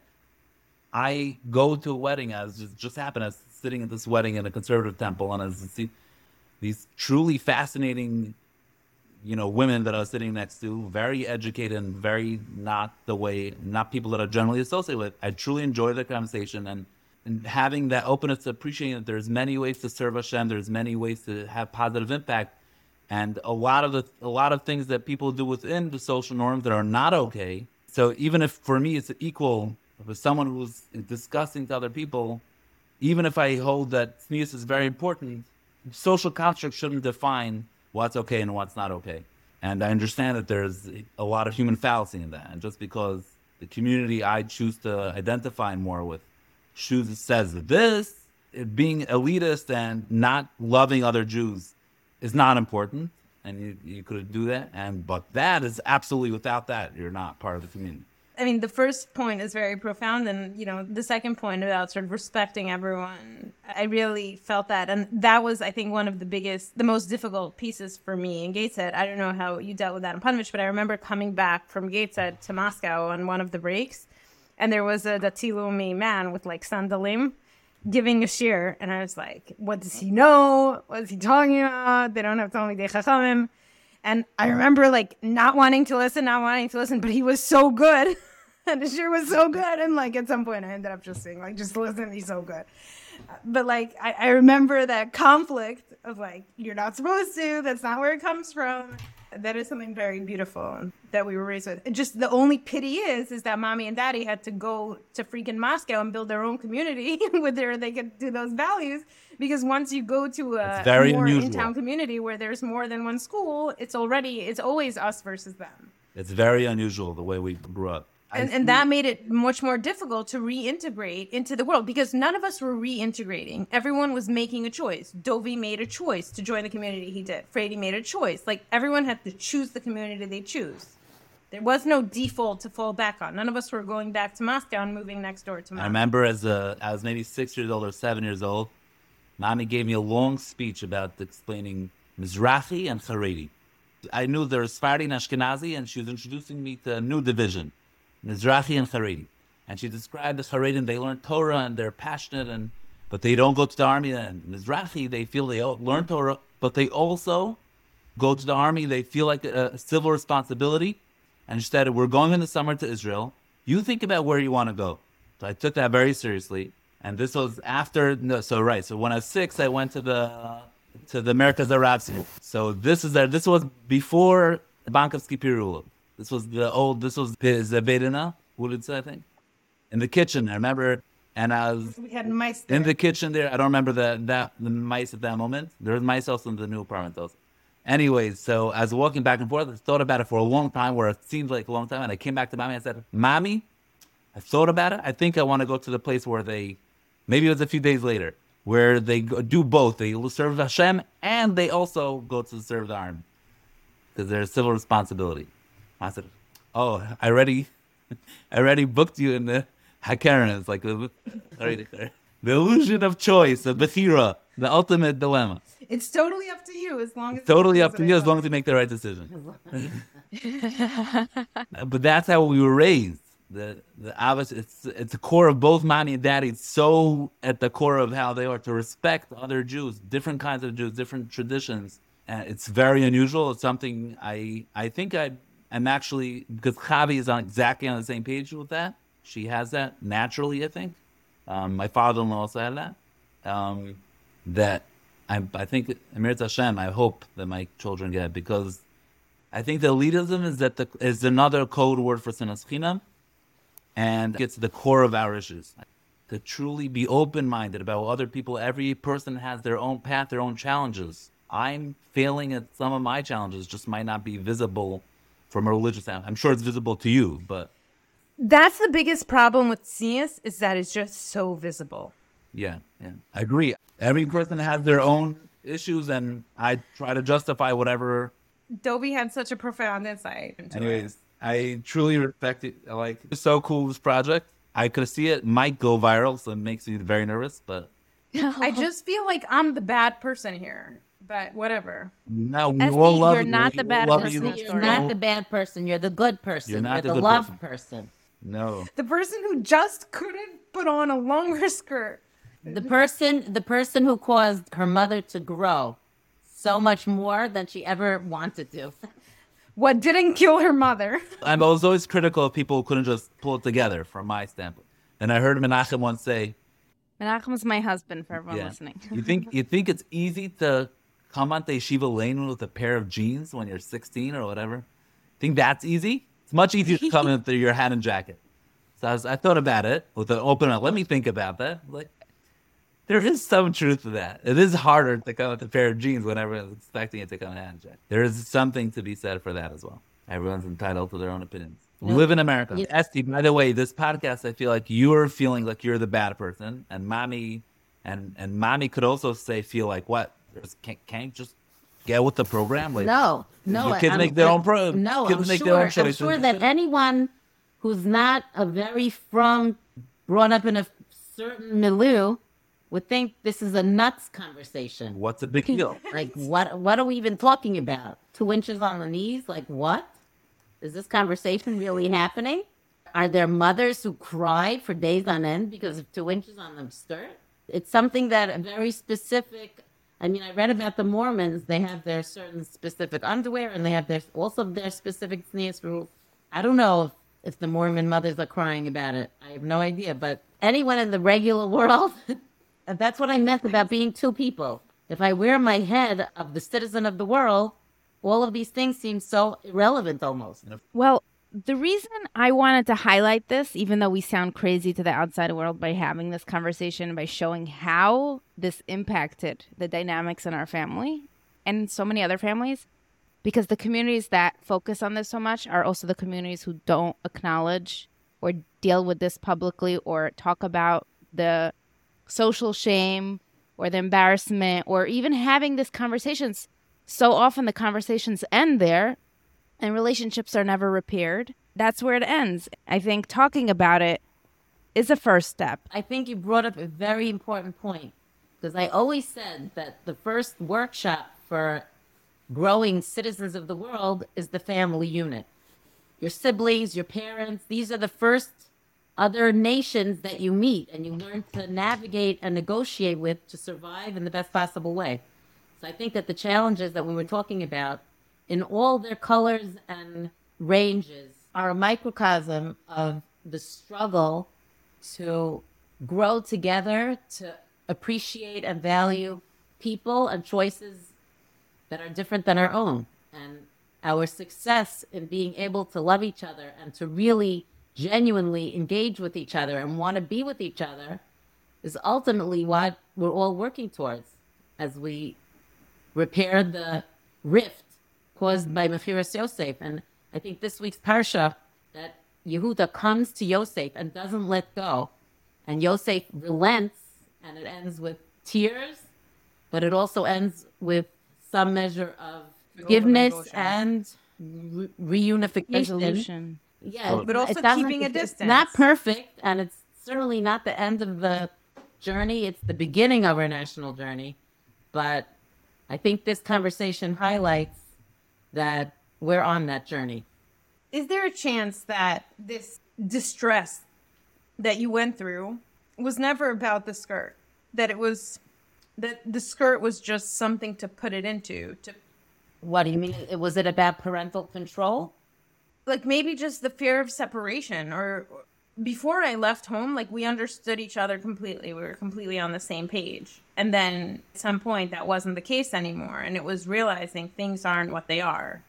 I go to a wedding as just, just happened as sitting at this wedding in a conservative temple and as these truly fascinating, you know, women that I was sitting next to, very educated and very not the way, not people that I generally associate with. I truly enjoy the conversation and, and having that openness to appreciating that there's many ways to serve Hashem, there's many ways to have positive impact. And a lot of the a lot of things that people do within the social norms that are not okay. So even if for me it's equal with someone who's disgusting to other people, even if I hold that tznius is very important, social construct shouldn't define what's okay and what's not okay. And I understand that there's a lot of human fallacy in that. And just because the community I choose to identify more with shoes says this. Being elitist and not loving other Jews is not important, and you, you could do that. And but that is absolutely without that, you're not part of the community. I mean, the first point is very profound, and you know, the second point about sort of respecting everyone, I really felt that, and that was, I think, one of the biggest, the most difficult pieces for me in Gateshead. I don't know how you dealt with that in Ponevezh, but I remember coming back from Gateshead to Moscow on one of the breaks, and there was a Dati Leumi man with like sandalim giving a shiur, and I was like, what does he know? What is he talking about? They don't have Talmidei Chachamim. And I remember like not wanting to listen, not wanting to listen, but he was so good. and the shiur was so good. And like at some point I ended up just saying, like, just listen, he's so good. But like I, I remember that conflict of like, you're not supposed to, that's not where it comes from. That is something very beautiful that we were raised with. And just the only pity is, is that mommy and daddy had to go to freaking Moscow and build their own community where they could do those values. Because once you go to a very more unusual. in-town community where there's more than one school, it's already it's always us versus them. It's very unusual the way we grew up. And, and that made it much more difficult to reintegrate into the world because none of us were reintegrating. Everyone was making a choice. Dovi made a choice to join the community he did. Frady made a choice. Like everyone had to choose the community they choose. There was no default to fall back on. None of us were going back to Moscow and moving next door to Moscow. I remember as a, I was maybe six years old or seven years old, mommy gave me a long speech about explaining Mizrahi and Haredi. I knew there was Sephardi and Ashkenazi, and she was introducing me to a new division, Mizrahi and Haredi. And she described the Haredim, they learn Torah and they're passionate, and but they don't go to the army. And Mizrahi, they feel they learn Torah, but they also go to the army. They feel like a, civil responsibility. And she said, We're going in the summer to Israel. You think about where you want to go. So I took that very seriously. And this was after, no, so right. So when I was six, I went to the to the Americas Arab. So this is there. This was before Bankovsky Pirulov. This was the old, this was the Bedina, Wulitza, I think. In the kitchen, I remember. And I was we had mice in the kitchen there. I don't remember the that the mice at that moment. There was mice also in the new apartment also. Anyways, so I was walking back and forth. I thought about it for a long time, where it seemed like a long time. And I came back to mommy and I said, "Mommy, I thought about it. I think I want to go to the place where they, maybe it was a few days later, where they go, do both. They serve Hashem and they also go to serve the army because there's civil responsibility." I said, "Oh, I already, I already booked you in the Hakaren. It's like the, the illusion of choice, the bechira, the ultimate dilemma. It's totally up to you as long as Totally up to you as long as you make the right decision. but that's how we were raised. The the Abbas, it's it's the core of both mommy and daddy. It's so at the core of how they are to respect other Jews, different kinds of Jews, different traditions. And it's very unusual. It's something I I think I I'm actually because Chavi is on exactly on the same page with that. She has that naturally, I think. Um, my father-in-law also had that. Um, that I I think Emir Hashem. I hope that my children get it because I think the elitism is that the is another code word for sinas chinam, and it's the core of our issues. To truly be open-minded about other people, every person has their own path, their own challenges. I'm failing at some of my challenges, just might not be visible from a religious standpoint. I'm sure it's visible to you, but That's the biggest problem with CS is that it's just so visible. yeah, yeah, I agree. Every person has their own issues, and I try to justify whatever Dovi had such a profound insight. into it. Anyways, I truly respect it. Like, it's so cool this project. I could see it might go viral, so it makes me very nervous. But I just feel like I'm the bad person here, but whatever. no, we Estee, all love you're you. not We the all bad love person. you. You're You're not the bad person. You're the good person. You're You're, not the the, good love person. person. No, The person who just couldn't put on a longer skirt. The person, the person who caused her mother to grow so much more than she ever wanted to. What didn't kill her mother? I was always critical of people who couldn't just pull it together, from my standpoint. And I heard Menachem once say, Menachem is my husband for everyone "Yeah, listening. you think you think it's easy to come onto Yeshiva Lane with a pair of jeans when you're 16 or whatever? Think that's easy? It's much easier to come in with your hat and jacket. So I, was, I thought about it with an open up. Let me think about that. Like, there is some truth to that. It is harder to come with a pair of jeans when everyone's expecting it to come in a hat and jacket. There is something to be said for that as well. Everyone's entitled to their own opinions. We live in America. Yeah. Estee, by the way, this podcast, I feel like you're feeling like you're the bad person, and mommy, and and mommy could also say feel like what? Can't, can't just get with the program? Like No, no. Kids I'm- make their own pro- No, kids I'm make sure, their own I'm sure that anyone who's not a very frum, brought up in a certain milieu, would think this is a nuts conversation. What's a big deal? Like, what? What are we even talking about? Two inches on the knees? Like, what? Is this conversation really happening? Are there mothers who cry for days on end because of two inches on the skirt? It's something that a very specific. I mean, I read about the Mormons. They have their certain specific underwear, and they have their also their specific tznius rules. I don't know if, if the Mormon mothers are crying about it. I have no idea. But anyone in the regular world, that's what I meant about being two people. If I wear my head of the citizen of the world, all of these things seem so irrelevant almost. Well, the reason I wanted to highlight this, even though we sound crazy to the outside world by having this conversation, by showing how this impacted the dynamics in our family and so many other families, because the communities that focus on this so much are also the communities who don't acknowledge or deal with this publicly or talk about the social shame or the embarrassment or even having these conversations. So often the conversations end there and relationships are never repaired. That's where it ends. I think talking about it is a first step. I think you brought up a very important point because I always said that the first workshop for growing citizens of the world is the family unit. Your siblings, your parents, these are the first other nations that you meet and you learn to navigate and negotiate with to survive in the best possible way. So I think that the challenges that we were talking about in all their colors and ranges are a microcosm of the struggle to grow together, to appreciate and value people and choices that are different than our own. And our success in being able to love each other and to really genuinely engage with each other and want to be with each other is ultimately what we're all working towards as we repair the rift caused by Mechiras Yosef. And I think this week's parsha that Yehuda comes to Yosef and doesn't let go, and Yosef relents, and it ends with tears, but it also ends with some measure of forgiveness and re- reunification. Resolution. Yeah, But also it keeping a it's distance. Not perfect, and it's certainly not the end of the journey. It's the beginning of our national journey. But I think this conversation highlights that we're on that journey. Is there a chance that this distress that you went through was never about the skirt? That it was that the skirt was just something to put it into to What do you mean? Was it about parental control? like maybe just the fear of separation or or- before I left home like we understood each other completely. We were completely on the same page. And then at some point that wasn't the case anymore. And it was realizing things aren't what they are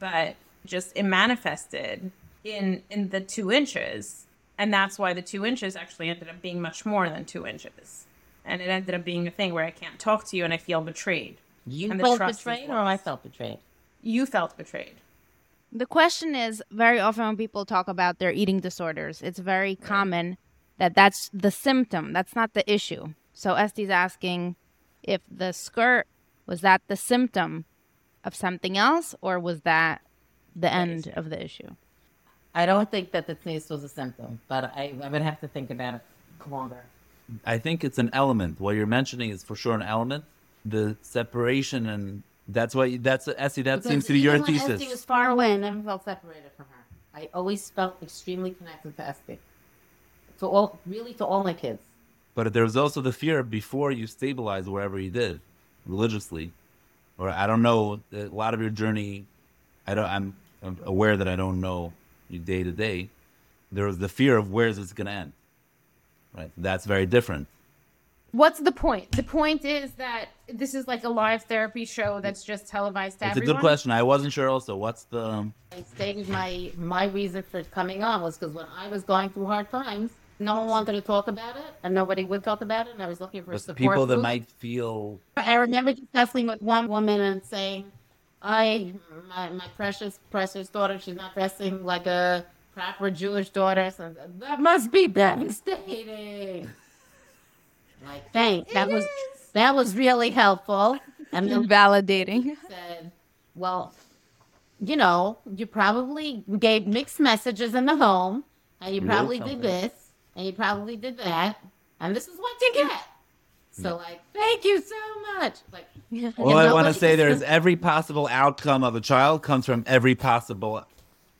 but just it manifested in in the two inches. And that's why the two inches actually ended up being much more than two inches. And it ended up being a thing where I can't talk to you and I feel betrayed. You And felt betrayed, or. I felt betrayed? you felt betrayed The question is very often when people talk about their eating disorders, it's very common that that's the symptom. That's not the issue. So Estee's asking if the skirt was that the symptom of something else or was that the end of the issue? I don't think that the tznius was a symptom, but I, I would have to think about it longer. I think it's an element. What you're mentioning is for sure an element. The separation and that's what that's Essie. That seems to be your thesis. Estee was far away, I never felt separated from her. I always felt extremely connected to Estee. To all, really, to all my kids. But there was also the fear before you stabilized wherever you did, religiously, or I don't know. A lot of your journey, I don't. I'm, I'm aware that I don't know you day to day. There was the fear of where's this going to end, right? That's very different. What's the point? The point is that this is like a live therapy show that's just televised to It's a good question. I wasn't sure. Also, what's the um, I stated my my reason for coming on was because when I was going through hard times, no one wanted to talk about it, and nobody would talk about it, and I was looking for a the support people that group. might feel I remember discussing with one woman and saying, I, my, my precious, precious daughter, she's not dressing like a proper Jewish daughter. So that must be devastating. Like, thanks. That was that was really helpful. And then Validating. said, "Well, you know, you probably gave mixed messages in the home, and you You probably did eh? this, and you probably did that, and this is what you get." So, like, thank you so much. Like, All I want to say there is every possible outcome of a child comes from every possible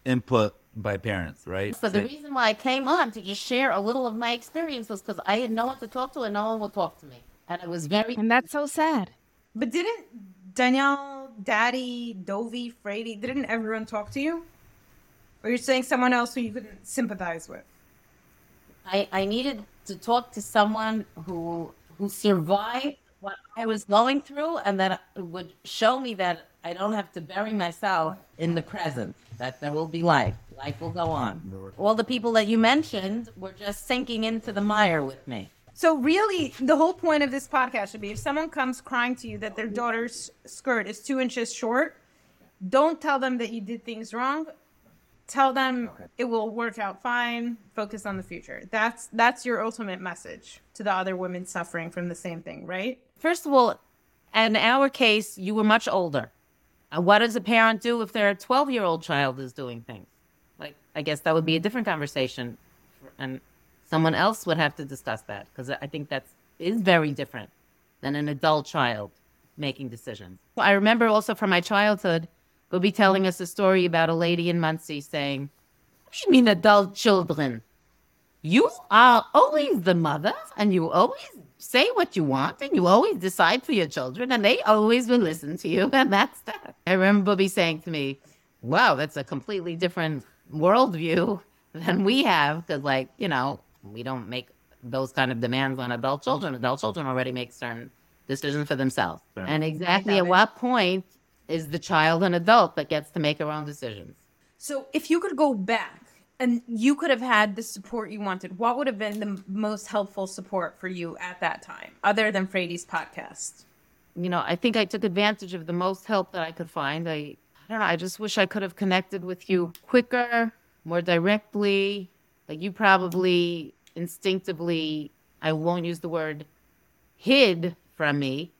input by parents, right? So the reason why I came on to just share a little of my experience was because I had no one to talk to and no one would talk to me. And it was very And that's so sad. But didn't Danielle, Daddy, Dovi, Frady, didn't everyone talk to you? Or you're saying someone else who you couldn't sympathize with? I, I needed to talk to someone who who survived what I was going through and that would show me that I don't have to bury myself in the present, that there will be life. Life will go on. All the people that you mentioned were just sinking into the mire with me. So really, the whole point of this podcast should be: if someone comes crying to you that their daughter's skirt is two inches short, don't tell them that you did things wrong. Tell them it will work out fine. Focus on the future. That's that's your ultimate message to the other women suffering from the same thing, right? First of all, in our case, you were much older. Uh, what does a parent do if their 12 year old child is doing things? Like, I guess that would be a different conversation. And someone else would have to discuss that because I think that is very different than an adult child making decisions. I remember also from my childhood, be telling us a story about a lady in Monsey saying, What do you mean adult children? You are always the mother, and you always say what you want, and you always decide for your children, and they always will listen to you, and that's that. I remember Bubby saying to me, Wow, that's a completely different worldview than we have, because, like, you know, we don't make those kind of demands on adult children. Adult children already make certain decisions for themselves. Sure. And exactly at what point is the child an adult that gets to make her own decisions? So if you could go back and you could have had the support you wanted, what would have been the most helpful support for you at that time, other than Frady's podcast? you know, I think I took advantage of the most help that I could find. I, I don't know. I just wish I could have connected with you quicker, more directly. Like you probably instinctively, I won't use the word hid from me,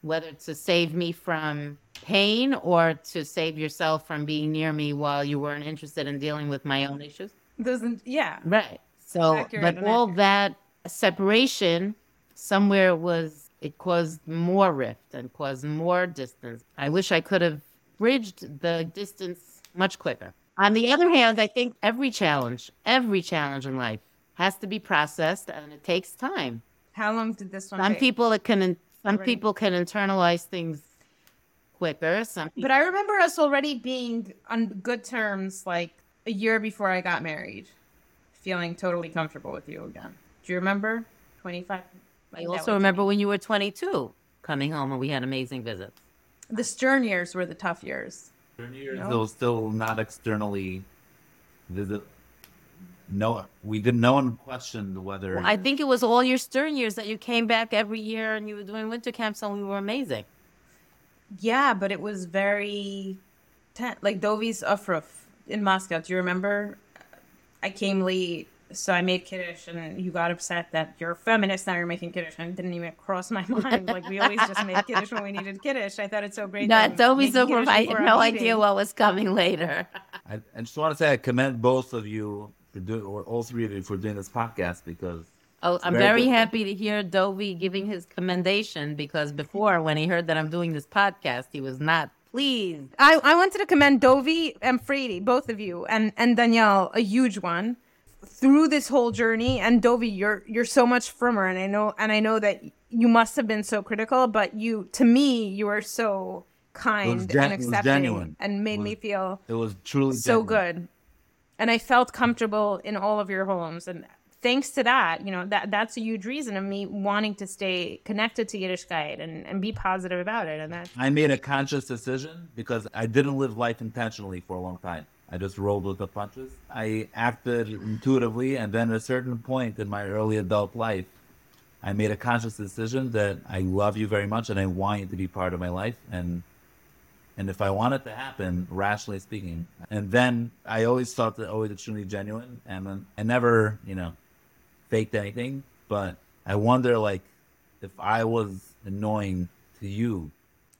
whether to save me from pain or to save yourself from being near me while you weren't interested in dealing with my own issues. Doesn't yeah. Right. So, Accurate but all accurate. that separation somewhere was it caused more rift and caused more distance. I wish I could have bridged the distance much quicker. On the other hand, I think every challenge, every challenge in life has to be processed and it takes time. How long did this one Some take? people it can some Right. people can internalize things quicker. Some people But I remember us already being on good terms like a year before I got married, feeling totally comfortable with you again. Do you remember? 25. I also remember when you were 22 coming home and we had amazing visits. The stern years were the tough years. years, No. it was still not externally visit. No, we didn't. No one questioned whether. I think it was all your stern years that you came back every year and you were doing winter camps and we were amazing. Yeah, but it was very tense. Like Dovi's Ufruf in Moscow. Do you remember? I came late, so I made Kiddush, and you got upset that you're a feminist now you're making Kiddush. And it didn't even cross my mind. Like, we always just made Kiddush when we needed Kiddush. I thought it's so great. Not that we're Toby making Zucker, Kiddush I had our no meeting. idea what was coming later. I, I just want to say I commend both of you for doing, or all three of you for doing this podcast because Oh, I'm very very happy to hear Dovi giving his commendation because before, when he heard that I'm doing this podcast, he was not pleased. I, I wanted to commend Dovi and Frady, both of you, and, and Danielle, a huge one, through this whole journey. And Dovi, you're you're so much frummer, and I know and I know that you must have been so critical, but you to me you are so kind gen- and accepting and made It me feel it was truly so genuine. good. And I felt comfortable in all of your homes. And thanks to that, you know, that that's a huge reason of me wanting to stay connected to Yiddishkeit and, and be positive about it. And that's I made a conscious decision because I didn't live life intentionally for a long time. I just rolled with the punches. I acted intuitively, and then at a certain point in my early adult life, I made a conscious decision that I love you very much and I want you to be part of my life. And And if I want it to happen, rationally speaking, and then I always thought that oh, always truly genuine, and I never, you know, faked anything. But I wonder, like, if I was annoying to you,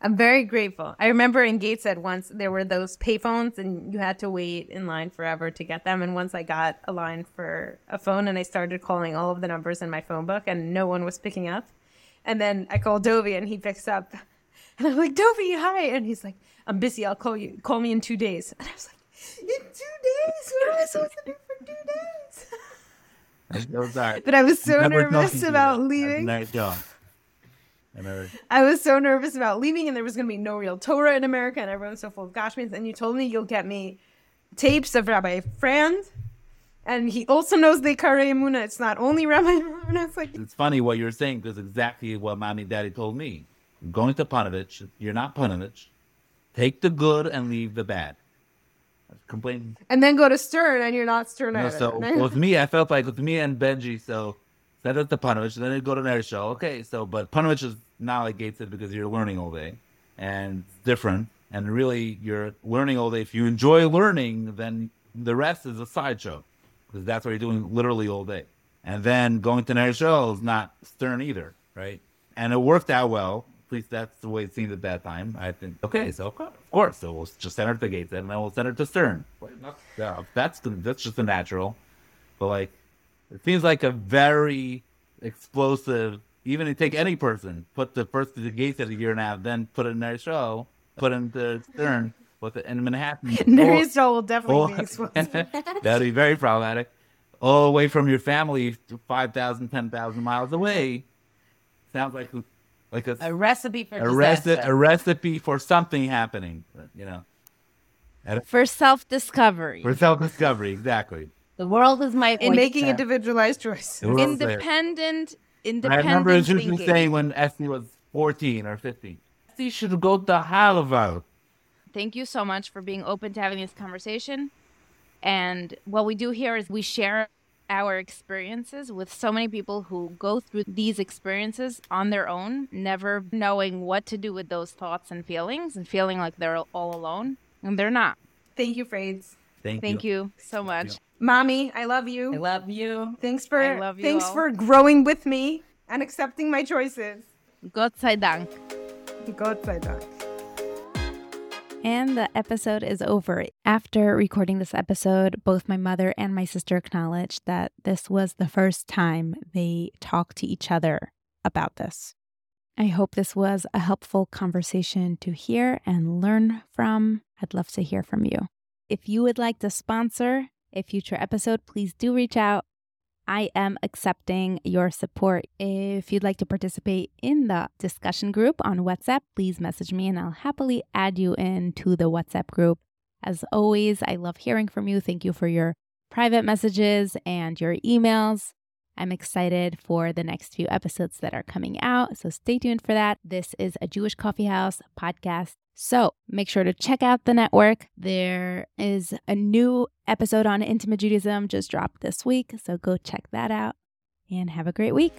I'm very grateful. I remember in Gateshead once there were those payphones and you had to wait in line forever to get them. And once I got a line for a phone and I started calling all of the numbers in my phone book and no one was picking up. And then I called Dovi and he picks up. And I'm like, Dovi, hi. And he's like, I'm busy. I'll call you. Call me in two days. And I was like, in two days? What am I supposed to do for two days? those are. But I was so nervous about leaving. Nice job. I. I was so nervous about leaving, and there was going to be no real Torah in America, and everyone's so full of gashmiyus. And you told me you'll get me tapes of Rabbi Frand, and he also knows the Kare Emuna. It's not only Rabbi Emuna. It's like, It's funny what you're saying because exactly what mommy and daddy told me. Going to Ponevezh, you're not Ponevezh. Take the good and leave the bad. Complain. and then go to Stern, and you're not Stern No, so with me, I felt like with me and Benji, so set up the Ponevezh, then I go to Nair show. Okay, so but Ponevezh is not like Gateshead because you're learning all day, and it's different. And really, you're learning all day. If you enjoy learning, then the rest is a sideshow because that's what you're doing literally all day. And then going to Nair show is not Stern either, right? And it worked out well. At least that's the way it seemed at that time. I think. Okay, so of course, so we'll just send her to Gateshead, and then we'll send her to Stern. Yeah, that's that's just a natural. But like, it seems like a very explosive. Even if you take any person, put the first to the gates at a year and a half, then put it in their show, put it into Stern with it in Manhattan. Neri All- Stall will definitely all- be explosive. That'd be very problematic. All the way from your family, 5,000, 10,000 miles away. Sounds like like a, A recipe for a, reci- a recipe for something happening. You know, For self discovery. for self discovery. Exactly. the world is my In making individualized choice. Independent was there. Independent, I remember Susan thinking. saying when Estee was 14 or 15, Estee should go to Harvard. Thank you so much for being open to having this conversation. And what we do here is we share our experiences with so many people who go through these experiences on their own, never knowing what to do with those thoughts and feelings and feeling like they're all alone. And they're not. Thank you, Frades. Thank, Thank you so much. Mommy, I love you. I love you. Thanks for I love you thanks all. for growing with me and accepting my choices. Gott sei Dank. Gott sei Dank. And the episode is over. After recording this episode, both my mother and my sister acknowledged that this was the first time they talked to each other about this. I hope this was a helpful conversation to hear and learn from. I'd love to hear from you. If you would like to sponsor a future episode, please do reach out. I am accepting your support. If you'd like to participate in the discussion group on WhatsApp, please message me and I'll happily add you into the WhatsApp group. As always, I love hearing from you. Thank you for your private messages and your emails. I'm excited for the next few episodes that are coming out, so stay tuned for that. This is a Jewish Coffee House podcast. So make sure to check out the network. There is a new episode on intimate Judaism just dropped this week, so go check that out and have a great week.